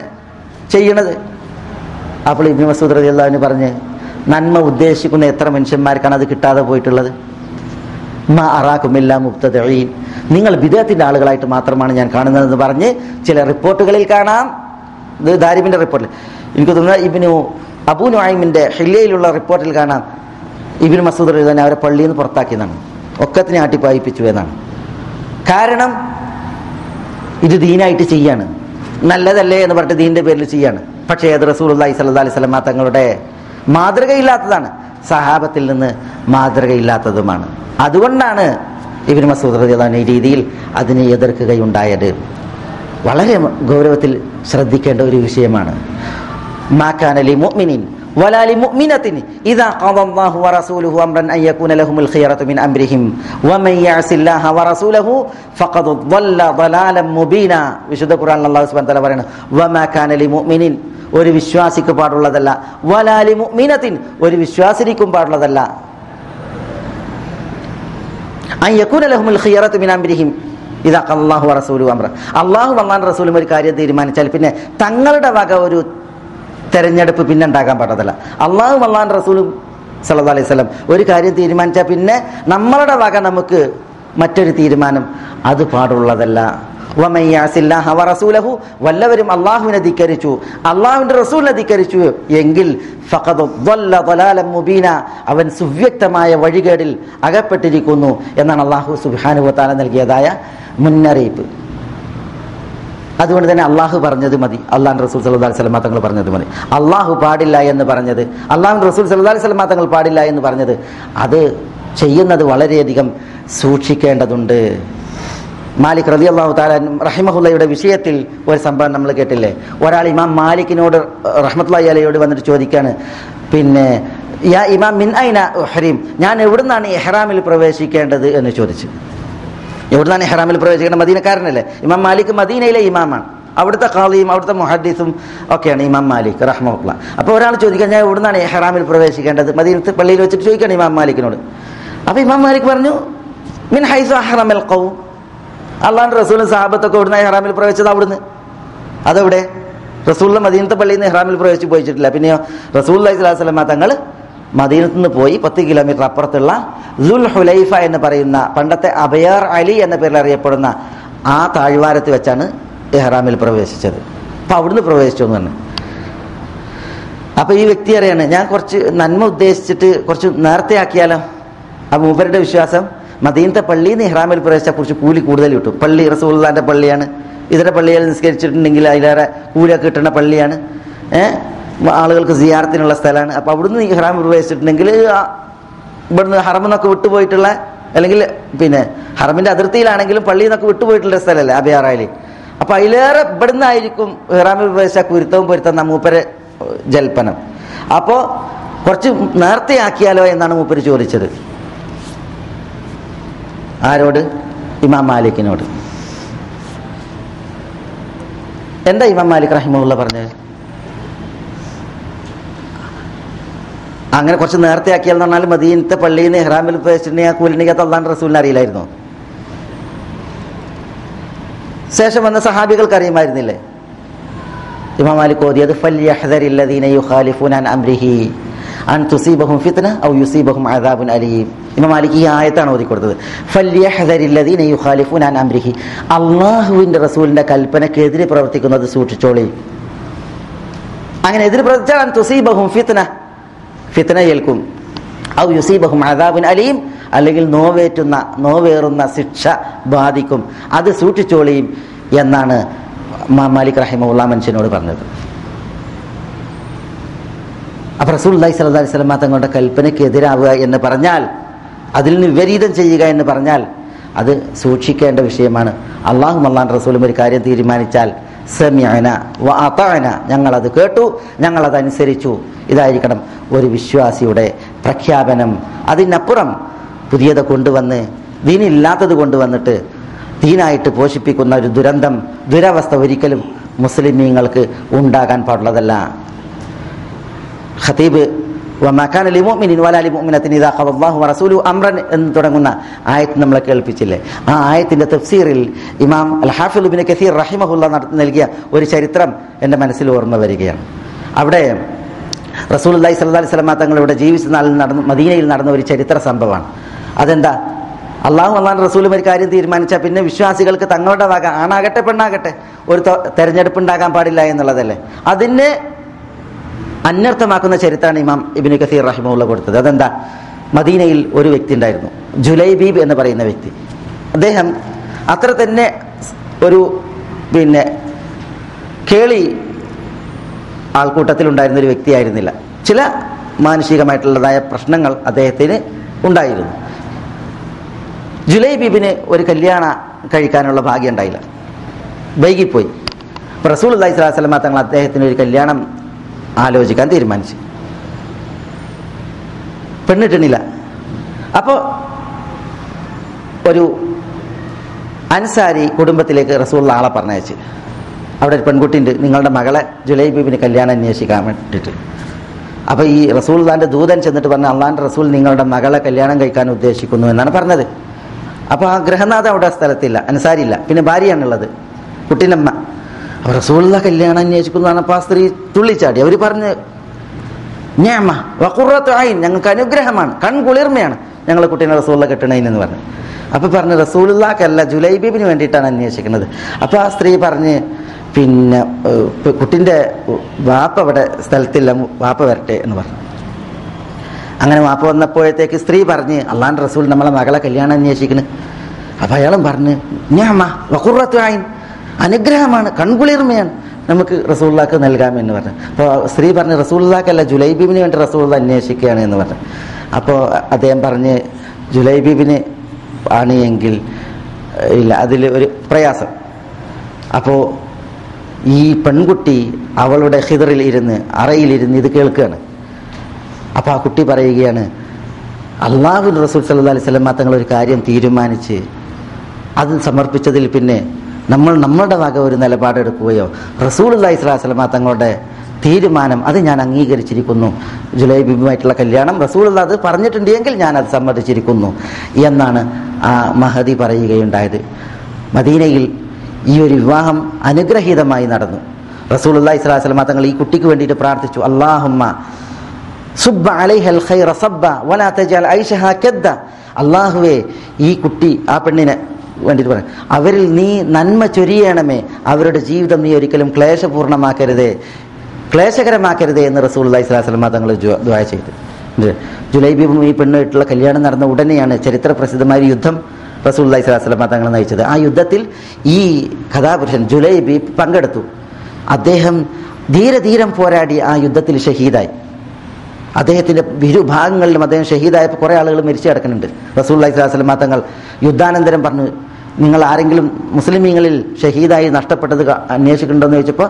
ചെയ്യണത്? അപ്പോൾ ഇബ്നു മസൂദ് റതി അള്ളാഹുവിന് പറഞ്ഞ് നന്മ ഉദ്ദേശിക്കുന്ന എത്ര മനുഷ്യന്മാർക്കാണ് അത് കിട്ടാതെ പോയിട്ടുള്ളത്? മാ അറാക്കുമില്ല മുക്തദീൻ നിങ്ങൾ വിദേഹത്തിന്റെ ആളുകളായിട്ട് മാത്രമാണ് ഞാൻ കാണുന്നതെന്ന് പറഞ്ഞ് ചില റിപ്പോർട്ടുകളിൽ കാണാം. ഇത് ദാരിബിന്റെ റിപ്പോർട്ടിൽ. എനിക്ക് തോന്നുന്നത് ഇബിനു അബു നായിമിന്റെ ഹില്ലയിലുള്ള റിപ്പോർട്ടിൽ കാണാം. ഇബിൻ മസൂദ് എഴുതാൻ അവരെ പള്ളിയിൽ നിന്ന് പുറത്താക്കിയതാണ്. ഒക്കത്തിനെ ആട്ടിപ്പായിപ്പിച്ചു എന്നാണ്. കാരണം ഇത് ദീനായിട്ട് ചെയ്യാണ്. നല്ലതല്ലേ എന്ന് പറഞ്ഞിട്ട് ദീനിന്റെ പേരിൽ ചെയ്യാണ്. പക്ഷേ അത് റസൂലി സല്ലാ അലൈഹി സ്വലമ തങ്ങളുടെ മാതൃകയില്ലാത്തതാണ് സഹാബത്തിൽ നിന്ന് മാതൃകയില്ലാത്തതുമാണ് അതുകൊണ്ടാണ് ഇബിൻ മസൂദ് റളിയല്ലാഹു ഈ രീതിയിൽ അതിനെ എതിർക്കുകയുണ്ടായത് വളരെ ഗൗരവത്തിൽ ശ്രദ്ധിക്കേണ്ട ഒരു വിഷയമാണ് മാക്കാനലി മുഅ്മിനിൻ ولا لمؤمنة إذا قضى الله ورسوله أمرا أن يكون لهم الخيرة من أمرهم ومن يعص الله ورسوله فقد ضل ضلالا مبينا വിശുദ്ധ ഖുർആനിൽ അല്ലാഹു സുബ്ഹാനഹു വ തആല പറയുന്നു വമാ കാന ലിമുഅ്മിനിൻ ഒരു വിശ്വാസിക്ക് പാടുള്ളതല്ല. വലാലി മീനത്തിൻ ഒരു വിശ്വാസിനിക്കും പാടുള്ളതല്ല. അള്ളാഹു അമ്ര അള്ളാഹു റസൂലും ഒരു കാര്യം തീരുമാനിച്ചാൽ പിന്നെ തങ്ങളുടെ വക ഒരു തെരഞ്ഞെടുപ്പ് പിന്നെ ഉണ്ടാക്കാൻ പാടത്തില്ല അള്ളാഹു അള്ളാൻ റസൂലും സല്ലാ അലൈഹി സ്വലം ഒരു കാര്യം തീരുമാനിച്ചാൽ പിന്നെ നമ്മളുടെ വക നമുക്ക് മറ്റൊരു തീരുമാനം. അത് പാടുള്ളതല്ല. റസൂലഹു വല്ലവരും അള്ളാഹുവിനെ ധിക്കരിച്ചു. അള്ളാഹുവിന്റെ റസൂലിനെ ധിക്കരിച്ചു. എങ്കിൽ മുബീന അവൻ സുവ്യക്തമായ വഴികേടിൽ അകപ്പെട്ടിരിക്കുന്നു എന്നാണ് അള്ളാഹു സുബാനുവത്താല നൽകിയതായ മുന്നറിയിപ്പ്. അതുകൊണ്ട് തന്നെ അള്ളാഹു പറഞ്ഞത് മതി. അള്ളാഹു റസൂൽ സല്ലാ സ്വലമ തങ്ങൾ പറഞ്ഞത് മതി. അള്ളാഹു പാടില്ല എന്ന് പറഞ്ഞത് അള്ളാഹു റസൂൽ സല്ലാ സ്വലമ തങ്ങൾ പാടില്ല എന്ന് പറഞ്ഞത് അത് ചെയ്യുന്നത് വളരെയധികം സൂക്ഷിക്കേണ്ടതുണ്ട്. മാലിക് റതി അള്ളാഹു താല റഹിമഹുല്ലയുടെ വിഷയത്തിൽ ഒരു സംഭവം നമ്മൾ കേട്ടില്ലേ? ഒരാൾ ഇമാം മാലിക്കിനോട് റഹ്മത്തുള്ളി അലയോട് വന്നിട്ട് ചോദിക്കാണ് പിന്നെ യാ ഇമാം മിൻ ഐന ഹരീം ഞാൻ എവിടുന്നാണ് എഹ്റാമിൽ പ്രവേശിക്കേണ്ടത്? എന്ന് ചോദിച്ചു. എവിടുന്നാണ് എഹ്റാമിൽ പ്രവേശിക്കേണ്ടത്? മദീനക്കാരനല്ലേ? ഇമാം മാലിക് മദീനയിലെ ഇമാമാണ്. അവിടുത്തെ ഖാദിയും അവിടുത്തെ മുഹദ്ദീസും ഒക്കെയാണ് ഇമാം മാലിക് റഹ്മുല്ല അപ്പോൾ ഒരാൾ ചോദിക്കാൻ ഞാൻ എവിടുന്നാണ് എഹ്റാമിൽ പ്രവേശിക്കേണ്ടത്? മദീനത്ത് പള്ളിയിൽ വെച്ചിട്ട് ചോദിക്കുകയാണ് ഇമാം മാലിക്കിനോട്. അപ്പോൾ ഇമാം മാലിക് പറഞ്ഞു മിൻ ഹൈസു അഹ്റമൽ ഖൗം. അള്ളാഹുന്റെ റസൂലും സാഹബത്തൊക്കെ ഇവിടുന്ന് ഹറാമിൽ പ്രവേശിച്ചത് അവിടുന്ന്. അതെവിടെ? റസൂലിന്റെ മദീനത്തെ പള്ളിയിൽ നിന്ന് ഹറാമിൽ പ്രവേശിച്ച് പോയിച്ചിട്ടില്ല. പിന്നെയോ റസൂൽ അലൈഹി സ്വലാസ്ലമ തങ്ങൾ മദീനത്ത് നിന്ന് പോയി പത്ത് കിലോമീറ്റർ അപ്പുറത്തുള്ള ദുൽ ഹുലൈഫ എന്ന് പറയുന്ന പണ്ടത്തെ അബയാർ അലി എന്ന പേരിൽ അറിയപ്പെടുന്ന ആ താഴ്വാരത്ത് വെച്ചാണ് ഇഹ്റാമിൽ പ്രവേശിച്ചത്. അപ്പൊ അവിടുന്ന് പ്രവേശിച്ചു എന്ന് പറഞ്ഞു. അപ്പൊ ഈ വ്യക്തി അറിയാണ് ഞാൻ കുറച്ച് നന്മ ഉദ്ദേശിച്ചിട്ട് കുറച്ച് നേരത്തെ ആക്കിയാലോ ആ മൂപ്പരുടെ വിശ്വാസം? മദീനത്തെ പള്ളി നിന്ന് ഇഹ്റാമിൽ പ്രവേശിച്ചാൽ കുറച്ച് കൂലി കൂടുതൽ കിട്ടും. പള്ളി റസൂള്ളാന്റെ പള്ളിയാണ്. ഇതര പള്ളിയിൽ നിസ്കരിച്ചിട്ടുണ്ടെങ്കിൽ അതിലേറെ കൂലിയൊക്കെ കിട്ടുന്ന പള്ളിയാണ്. ആളുകൾക്ക് സിയാറത്തിനുള്ള സ്ഥലമാണ്. അപ്പൊ അവിടുന്ന് ഇഹ്റാമിൽ പ്രവേശിച്ചിട്ടുണ്ടെങ്കിൽ ഇവിടുന്ന് ഹറമെന്നൊക്കെ വിട്ടുപോയിട്ടുള്ള അല്ലെങ്കിൽ പിന്നെ ഹറമിന്റെ അതിർത്തിയിലാണെങ്കിലും പള്ളിയിൽ നിന്നൊക്കെ വിട്ടുപോയിട്ടുള്ള സ്ഥലമല്ലേ അബിയാറായി അപ്പൊ അതിലേറെ ഇവിടുന്ന് ആയിരിക്കും ഇഹ്റാമിൽ പ്രവേശിച്ച കുരുത്തവും പൊരുത്തം മൂപ്പര് ജൽപ്പനം. അപ്പോ കുറച്ച് നേരത്തെ ആക്കിയാലോ എന്നാണ് മൂപ്പര് ചോദിച്ചത്. ആരോട്? ഇമാം മാലിക്കിനോട്. എന്താ ഇമാം മാലിക് റഹിമുള്ള പറഞ്ഞത്? അങ്ങനെ കുറച്ച് നേരത്തെ ആക്കിയാൽ എന്ന് പറഞ്ഞാൽ മദീനത്തെ പള്ളിയിൽ നിന്ന് ഇഹ്റാമിൽ അള്ളാൻ റസൂലിനെ അറിയില്ലായിരുന്നോ? ശേഷം വന്ന സഹാബികൾക്ക് അറിയുമായിരുന്നില്ലേ? ഇമാം മാലിക് ഓതിയത് ഫല്യഹ്ദരില്ലദീന യുഖാലിഫൂന അൻ അംരിഹി. അൻ തുസീബഹും ഫിത്ന ഔ യുസീബഹും അദാബുൻ അലീം ഇമാം മാലിക് ഈ ആയത്താണ് ഓതി കൊടുത്തത് ഫല്യഹദരില്ലദീന യുഖാലിഫൂൻ അൻ അംരിഹി അള്ളാഹുവിന്റെ റസൂലിന്റെ കൽപ്പനക്കെതിരെ പ്രവർത്തിക്കുന്നത് സൂക്ഷിച്ചോളി. അങ്ങനെ എതിരെ പ്രവർത്തിച്ചാൽ അൻ തുസീബഹും ഫിത്ന ഫിത്ന ഏൽക്കും. ഔ യുസീബഹും അദാബുൻ അലീം. അല്ലെങ്കിൽ നോവേറ്റുന്ന നോവേറുന്ന ശിക്ഷ ബാധിക്കും. അത് സൂക്ഷിച്ചോളിയും എന്നാണ് മാലിക് റഹിമുള്ള മനുഷ്യനോട് പറഞ്ഞത്. അപ്പൊ സ്വല്ലാ അലൈഹി സ്വലമ തങ്ങളുടെ കൽപ്പനയ്ക്ക് എതിരാവുക എന്ന് പറഞ്ഞാൽ അതിൽ നിന്ന് വിപരീതം ചെയ്യുക എന്ന് പറഞ്ഞാൽ അത് സൂക്ഷിക്കേണ്ട വിഷയമാണ്. അള്ളാഹും അള്ളാൻ റസൂലും ഒരു കാര്യം തീരുമാനിച്ചാൽ സമയന വ അതാന ഞങ്ങളത് കേട്ടു ഞങ്ങളത് അനുസരിച്ചു. ഇതായിരിക്കണം ഒരു വിശ്വാസിയുടെ പ്രഖ്യാപനം. അതിനപ്പുറം പുതിയത് കൊണ്ടുവന്ന് ദീനില്ലാത്തത് കൊണ്ടുവന്നിട്ട് ദീനായിട്ട് പോഷിപ്പിക്കുന്ന ഒരു ദുരന്തം ദുരവസ്ഥ ഒരിക്കലും മുസ്ലിമീങ്ങൾക്ക് ഉണ്ടാകാൻ പാടുള്ളതല്ല. ഖതീബ് വല അംറൻ എന്ന് തുടങ്ങുന്ന ആയത്ത് നമ്മളെ കേൾപ്പിച്ചില്ലേ? ആ ആയത്തിന്റെ തഫ്സീറിൽ ഇമാം അൽ കസീർ റഹിമഹുല്ല നൽകിയ ഒരു ചരിത്രം എന്റെ മനസ്സിൽ ഓർമ്മ വരികയാണ്. അവിടെ റസൂൽ അലൈഹി വസല്ലം തങ്ങൾ ഇവിടെ ജീവിച്ച നാളിൽ നടന്ന മദീനയിൽ നടന്ന ഒരു ചരിത്ര സംഭവമാണ്. അതെന്താ? അള്ളാഹു അള്ളാൻ റസൂലും ഒരു കാര്യം തീരുമാനിച്ചാൽ പിന്നെ വിശ്വാസികൾക്ക് തങ്ങളുടെ വക ആണാകട്ടെ പെണ്ണാകട്ടെ ഒരു തെരഞ്ഞെടുപ്പ് ഉണ്ടാകാൻ പാടില്ല എന്നുള്ളതല്ലേ? അതിന് അന്വർത്ഥമാക്കുന്ന ചരിത്രമാണ് ഇമാം ഇബിന് കസീർ റഹിമുള്ള കൊടുത്തത്. അതെന്താ? മദീനയിൽ ഒരു വ്യക്തി ഉണ്ടായിരുന്നു. ജുലൈബീബ് എന്ന് പറയുന്ന വ്യക്തി. അദ്ദേഹം അത്ര തന്നെ ഒരു പിന്നെ കേളി ആൾക്കൂട്ടത്തിൽ ഉണ്ടായിരുന്ന ഒരു വ്യക്തിയായിരുന്നില്ല. ചില മാനുഷികമായിട്ടുള്ളതായ പ്രശ്നങ്ങൾ അദ്ദേഹത്തിന് ഉണ്ടായിരുന്നു. ജുലൈബീബിന് ഒരു കല്യാണ കഴിക്കാനുള്ള ഭാഗ്യം ഉണ്ടായില്ല. വൈകിപ്പോയി. റസൂൾ അള്ളഹി സ്വലാസ്ലമ തങ്ങൾ അദ്ദേഹത്തിന് ഒരു കല്യാണം ആലോചിക്കാൻ തീരുമാനിച്ചു. പെണ്ണിട്ടണില്ല. അപ്പോൾ ഒരു അൻസാരി കുടുംബത്തിലേക്ക് റസൂള്ള ആളെ പറഞ്ഞയച്ച്. അവിടെ ഒരു പെൺകുട്ടിയുണ്ട് നിങ്ങളുടെ മകളെ ജുലൈബീബിന് കല്യാണം അന്വേഷിക്കാൻ വേണ്ടിയിട്ട്. അപ്പോൾ ഈ റസൂൽദാന്റെ ദൂതൻ ചെന്നിട്ട് പറഞ്ഞ അള്ളാന്റെ റസൂൽ നിങ്ങളുടെ മകളെ കല്യാണം കഴിക്കാൻ ഉദ്ദേശിക്കുന്നു എന്നാണ് പറഞ്ഞത്. അപ്പോൾ ആ ഗ്രഹനാഥ അവിടെ സ്ഥലത്തില്ല അനുസാരിയില്ല പിന്നെ ഭാര്യയാണുള്ളത് കുട്ടീനമ്മ അപ്പോൾ റസൂലുള്ള കല്യാണം അന്വേഷിക്കുന്നു പറഞ്ഞപ്പോൾ ആ സ്ത്രീ തുള്ളിച്ചാടി. അവർ പറഞ്ഞ് ഞാമ വക്കുറത്ത് ആയിൻ ഞങ്ങൾക്ക് അനുഗ്രഹമാണ് കൺകുളിർമയാണ്. ഞങ്ങളെ കുട്ടീനെ റസൂള്ള കെട്ടണേന്ന് പറഞ്ഞു. അപ്പൊ പറഞ്ഞു റസൂലുള്ളാക്കല്ല ജുലൈബീബിന് വേണ്ടിയിട്ടാണ് അന്വേഷിക്കുന്നത്. അപ്പൊ ആ സ്ത്രീ പറഞ്ഞ് പിന്നെ കുട്ടിന്റെ വാപ്പ അവിടെ സ്ഥലത്തില്ല വാപ്പ വരട്ടെ എന്ന് പറഞ്ഞു. അങ്ങനെ വാപ്പ വന്നപ്പോഴത്തേക്ക് സ്ത്രീ പറഞ്ഞ് അള്ളാൻ റസൂൽ നമ്മളെ മകളെ കല്യാണം അന്വേഷിക്കുന്നു. അപ്പൊ അയാളും പറഞ്ഞ് ഞാമ വക്കുറത്ത് ആയിൻ അനുഗ്രഹമാണ് കൺകുളിർമയാണ് നമുക്ക് റസൂള്ളാക്ക് നൽകാമെന്ന് പറഞ്ഞു. അപ്പോൾ സ്ത്രീ പറഞ്ഞ് റസൂള്ളാക്കല്ല ജുലൈബീബിന് വേണ്ടി റസൂള്ള അന്വേഷിക്കുകയാണ് എന്ന് പറഞ്ഞു. അപ്പോൾ അദ്ദേഹം പറഞ്ഞ് ജുലൈബീബിന് ആണ് എങ്കിൽ ഇല്ല അതിൽ ഒരു പ്രയാസം. അപ്പോൾ ഈ പെൺകുട്ടി അവളുടെ ഹിതറിൽ ഇരുന്ന് അറയിലിരുന്ന് ഇത് കേൾക്കുകയാണ്. അപ്പോൾ ആ കുട്ടി പറയുകയാണ് അള്ളാഹു റസൂൽ സല്ലാ അലൈഹി വസല്ലം തങ്ങൾ ഒരു കാര്യം തീരുമാനിച്ച് അത് സമർപ്പിച്ചതിൽ പിന്നെ നമ്മൾ നമ്മളുടെ വക ഒരു നിലപാടെടുക്കുകയോ റസൂൽ അള്ളാഹി സ്വലാസ്ലമ തങ്ങളുടെ തീരുമാനം അത് ഞാൻ അംഗീകരിച്ചിരിക്കുന്നു. ജുലൈബിബുമായിട്ടുള്ള കല്യാണം റസൂൽ അത് പറഞ്ഞിട്ടുണ്ട് എങ്കിൽ ഞാൻ അത് സമ്മതിച്ചിരിക്കുന്നു എന്നാണ് ആ മഹദി പറയുകയുണ്ടായത്. മദീനയിൽ ഈ ഒരു വിവാഹം അനുഗ്രഹീതമായി നടന്നു. റസൂൽ സ്വലാസ്ലമ തങ്ങൾ ഈ കുട്ടിക്ക് വേണ്ടിയിട്ട് പ്രാർത്ഥിച്ചു. അള്ളാഹുമ്മ സുബ്ബ അലൈഹൽ ഖൈറ സബ്ബ വലാ കദ്ദ. അള്ളാഹുവേ ഈ കുട്ടി ആ പെണ്ണിനെ വേണ്ടിയിട്ട് പറയാം. അവരിൽ നീ നന്മ ചൊരിയണമേ. അവരുടെ ജീവിതം നീ ഒരിക്കലും ക്ലേശപൂർണമാക്കരുതേ ക്ലേശകരമാക്കരുതേ എന്ന് റസൂൽ അള്ളഹി തങ്ങൾ ദ്വായ ചെയ്തു. ജുലൈബി ഈ പെണ്ണുമായിട്ടുള്ള കല്യാണം നടന്ന ഉടനെയാണ് ചരിത്ര പ്രസിദ്ധമായ യുദ്ധം റസൂൽ അള്ളഹി തങ്ങൾ നയിച്ചത്. ആ യുദ്ധത്തിൽ ഈ കഥാപുരുഷൻ ജുലൈബി പങ്കെടുത്തു. അദ്ദേഹം ധീരധീരം പോരാടി ആ യുദ്ധത്തിൽ ഷഹീദായി. അദ്ദേഹത്തിന്റെ ഇരുഭാഗങ്ങളിലും അദ്ദേഹം ഷഹീദായപ്പോൾ കുറേ ആളുകൾ മരിച്ചു കിടക്കുന്നുണ്ട്. റസൂൽ അലൈഹി തങ്ങൾ യുദ്ധാനന്തരം പറഞ്ഞു നിങ്ങൾ ആരെങ്കിലും മുസ്ലിമീങ്ങളിൽ ഷഹീദായി നഷ്ടപ്പെട്ടത് അന്വേഷിക്കുന്നുണ്ടോ എന്ന് ചോദിച്ചപ്പോൾ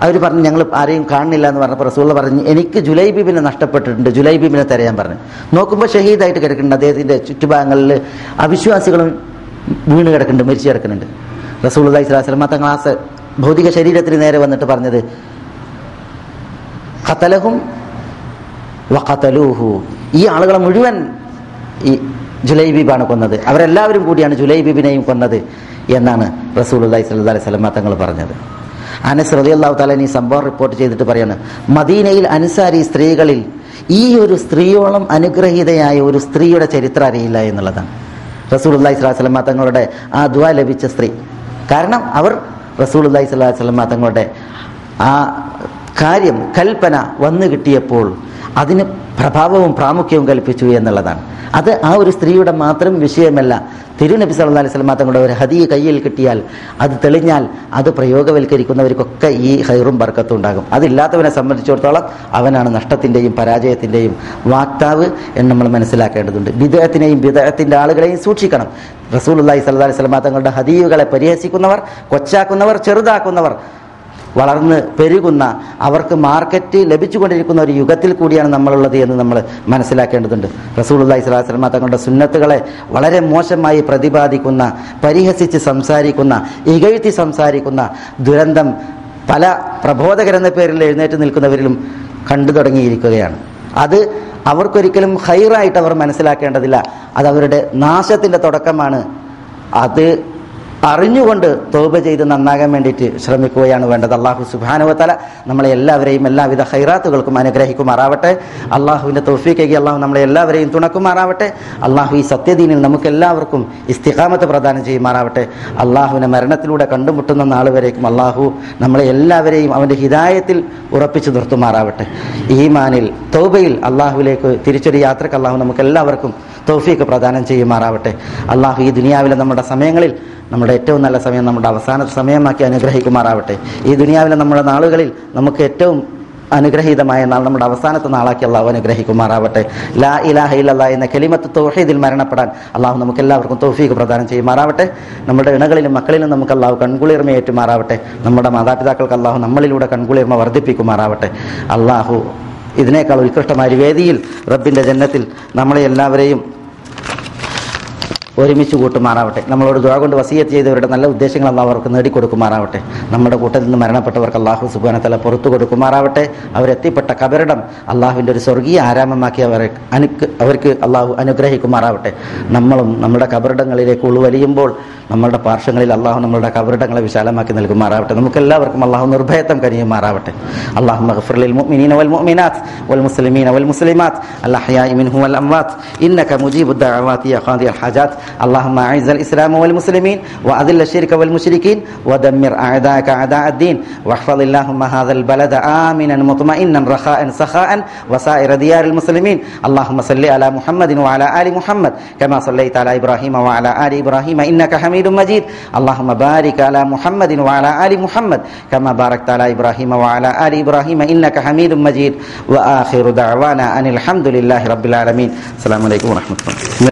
അവർ പറഞ്ഞു ഞങ്ങൾ ആരെയും കാണുന്നില്ല എന്ന് പറഞ്ഞപ്പോൾ റസൂള്ള പറഞ്ഞു എനിക്ക് ജുലൈബീബിനെ നഷ്ടപ്പെട്ടിട്ടുണ്ട് ജുലൈബീബിനെ തരയാൻ പറഞ്ഞു. നോക്കുമ്പോൾ ഷഹീദായിട്ട് കിടക്കുന്നുണ്ട് അദ്ദേഹത്തിന്റെ ചുറ്റുഭാഗങ്ങളിൽ അവിശ്വാസികളും വീണ് കിടക്കുന്നുണ്ട് മരിച്ചു കിടക്കുന്നുണ്ട്. റസൂൾ അലൈഹി സ്വലാസ്ലമ തങ്ങൾ ആ ഭൗതിക ശരീരത്തിന് നേരെ വന്നിട്ട് പറഞ്ഞത് ഖത്തലഹും വഖതലൂഹു. ഈ ആളുകളെ മുഴുവൻ ഈ ജുലൈബീബാണ് കൊന്നത്. അവരെല്ലാവരും കൂടിയാണ് ജുലൈബീബിനെയും കൊന്നത് എന്നാണ് റസൂൽ അള്ളഹി സ്വല്ലാ അലൈഹി സ്വലമ തങ്ങൾ പറഞ്ഞത്. അനസ് അള്ളാഹു താലൻ ഈ സംഭവം റിപ്പോർട്ട് ചെയ്തിട്ട് പറയാണ് മദീനയിൽ അനുസാരി സ്ത്രീകളിൽ ഈ ഒരു സ്ത്രീയോളം അനുഗ്രഹീതയായ ഒരു സ്ത്രീയുടെ ചരിത്രം അറിയില്ല എന്നുള്ളതാണ്. റസൂൽ അള്ളഹി സ്വലാഹു സ്വലമ തങ്ങളുടെ ആ ദ്വാ ലഭിച്ച സ്ത്രീ. കാരണം അവർ റസൂൽ അള്ളഹി സ്വലാഹു സ്വലമ തങ്ങളുടെ ആ കാര്യം കൽപ്പന വന്നു കിട്ടിയപ്പോൾ അതിന് പ്രഭാവവും പ്രാമുഖ്യവും കൽപ്പിച്ചു എന്നുള്ളതാണ്. അത് ആ ഒരു സ്ത്രീയുടെ മാത്രം വിഷയമല്ല. തിരുനബി സല്ലാ അലൈഹി സ്വലം തങ്ങളുടെ ഒരു ഹദീ കയ്യിൽ കിട്ടിയാൽ അത് തെളിഞ്ഞാൽ അത് പ്രയോഗവൽക്കരിക്കുന്നവർക്കൊക്കെ ഈ ഹൈറും ബർക്കത്തും ഉണ്ടാകും. അതില്ലാത്തവനെ സംബന്ധിച്ചിടത്തോളം അവനാണ് നഷ്ടത്തിന്റെയും പരാജയത്തിന്റെയും വാക്താവ് എന്ന് നമ്മൾ മനസ്സിലാക്കേണ്ടതുണ്ട്. വിദേഹത്തിനെയും വിദേഹത്തിന്റെ ആളുകളെയും സൂക്ഷിക്കണം. റസൂൽ റസൂലുള്ളാഹി സല്ലാ അലൈഹി സ്വലം തങ്ങളുടെ ഹദീയുകളെ പരിഹസിക്കുന്നവർ കൊച്ചാക്കുന്നവർ ചെറുതാക്കുന്നവർ വളർന്ന് പെരുകുന്ന അവർക്ക് മാർക്കറ്റ് ലഭിച്ചുകൊണ്ടിരിക്കുന്ന ഒരു യുഗത്തിൽ കൂടിയാണ് നമ്മളുള്ളത് എന്ന് നമ്മൾ മനസ്സിലാക്കേണ്ടതുണ്ട്. അലൈഹി വസല്ലം തങ്ങളുടെ സുന്നത്തുകളെ വളരെ മോശമായി പ്രതിപാദിക്കുന്ന പരിഹസിച്ച് സംസാരിക്കുന്ന ഇകഴ്ത്തി സംസാരിക്കുന്ന ദുരന്തം പല പ്രബോധകരെന്ന പേരിൽ എഴുന്നേറ്റ് നിൽക്കുന്നവരിലും കണ്ടു തുടങ്ങിയിരിക്കുകയാണ്. അത് അവർക്കൊരിക്കലും ഹൈറായിട്ട് അവർ മനസ്സിലാക്കേണ്ടതില്ല. അത് അവരുടെ നാശത്തിന്റെ തുടക്കമാണ്. അത് അറിഞ്ഞുകൊണ്ട് തോപ ചെയ്ത് നന്നാകാൻ വേണ്ടിയിട്ട് ശ്രമിക്കുകയാണ് വേണ്ടത്. അള്ളാഹു സുബാനുവത്തല നമ്മളെ എല്ലാവരെയും എല്ലാവിധ ഹൈറാത്തുകൾക്കും അനുഗ്രഹിക്കുമാറാവട്ടെ. അള്ളാഹുവിന്റെ തോഫിക്കേക്ക് അള്ളാഹു നമ്മളെ എല്ലാവരെയും തുണക്കുമാറാവട്ടെ. അള്ളാഹു ഈ സത്യദീനിൽ നമുക്ക് എല്ലാവർക്കും ഇസ്തിഖാമത്ത് പ്രദാനം ചെയ്യുമാറാവട്ടെ. അള്ളാഹുവിനെ മരണത്തിലൂടെ കണ്ടുമുട്ടുന്ന നാൾ വരേക്കും അള്ളാഹു നമ്മളെ എല്ലാവരെയും അവന്റെ ഹിതായത്തിൽ ഉറപ്പിച്ചു നിർത്തുമാറാവട്ടെ. ഈമാനിൽ തോബയിൽ അള്ളാഹുവിലേക്ക് തിരിച്ചൊരു യാത്രയ്ക്ക് അള്ളാഹു നമുക്ക് എല്ലാവർക്കും തൗഫീക്ക് പ്രദാനം ചെയ്യുമാറാവട്ടെ. അള്ളാഹു ഈ ദുനിയാവിലെ നമ്മുടെ സമയങ്ങളിൽ നമ്മുടെ ഏറ്റവും നല്ല സമയം നമ്മുടെ അവസാന സമയമാക്കി അനുഗ്രഹിക്കുമാറാവട്ടെ. ഈ ദുനിയാവിലെ നമ്മുടെ നാളുകളിൽ നമുക്ക് ഏറ്റവും അനുഗ്രഹീതമായ നാൾ നമ്മുടെ അവസാനത്തെ നാളാക്കി അള്ളാഹു അനുഗ്രഹിക്കുമാറാവട്ടെ. ലാ ഇലാഹ ഇല്ലല്ലാ എന്ന കെലിമത്ത് തൗഹീദിൽ മരണപ്പെടാൻ അള്ളാഹു നമുക്ക് എല്ലാവർക്കും തൗഫീഖ് പ്രദാനം ചെയ്യുമാറാവട്ടെ. നമ്മുടെ ഇണകളിലും മക്കളിലും നമുക്ക് അള്ളാഹു കൺകുളിർമ ഏറ്റുമാറാവട്ടെ. നമ്മുടെ മാതാപിതാക്കൾക്ക് അള്ളാഹു നമ്മളിലൂടെ കൺകുളിർമ വർദ്ധിപ്പിക്കുമാറാവട്ടെ. അള്ളാഹു ഇതിനേക്കാൾ ഉത്കൃഷ്ടമായ വേദിയിൽ റബ്ബിന്റെ ജന്നത്തിൽ നമ്മളെ എല്ലാവരെയും ഒരുമിച്ച് കൂട്ടുമാറാവട്ടെ. നമ്മളോട് ദുഴ കൊണ്ട് വസീയത്ത് ചെയ്തവരുടെ നല്ല ഉദ്ദേശങ്ങൾ അള്ളാഹു അവർക്ക് നേടിക്കൊടുക്കുമാറാവട്ടെ. നമ്മുടെ കൂട്ടത്തിൽ നിന്ന് മരണപ്പെട്ടവർക്ക് അള്ളാഹു സുബാനത്തല പുറത്തു കൊടുക്കുമാറാവട്ടെ. അവരെത്തിപ്പെട്ട കബരിടം അള്ളാഹുവിന്റെ ഒരു സ്വർഗീയ ആരാമമാക്കി അവരെ അനുക്ക് അവർക്ക് അള്ളാഹു അനുഗ്രഹിക്കുമാറാവട്ടെ. നമ്മളും നമ്മുടെ കബറിടങ്ങളിലേക്ക് ഉൾവലിയുമ്പോൾ നമ്മളുടെ പാർശ്വങ്ങളിൽ അള്ളാഹു നമ്മളുടെ കബറിടങ്ങളെ വിശാലമാക്കി നൽകുമാറാവട്ടെ. നമുക്കെല്ലാവർക്കും അള്ളാഹു നിർഭയത്വം കനിയുമാറാവട്ടെ. അള്ളാഹു മഹഫുറിൽ മുഅ്മിനീന വൽ മുഅ്മിനാത്ത് വൽ മുസ്ലിമീന വൽ മുസ്ലിമാത്ത് അൽ അഹ്യാഇ മിൻഹും വൽ അംവാത്ത് ഇന്നക മുജീബു ദഅവാതി യാ ഖാദിയൽ اللهم أعز الإسلام والمسلمين وأذل الشرك والمشركين ودمر أعداءك أعداء الدين واحفظ اللهم هذا البلد آمنا مطمئنا رخاء سخاء وسائر ديار المسلمين اللهم صل على محمد وعلى آل محمد كما صليت على إبراهيم وعلى آل إبراهيم إنك حميد مجيد اللهم بارك على محمد وعلى آل محمد كما باركت على إبراهيم وعلى آل إبراهيم إنك حميد مجيد وآخر دعوانا أن الحمد لله رب العالمين السلام عليكم ورحمة الله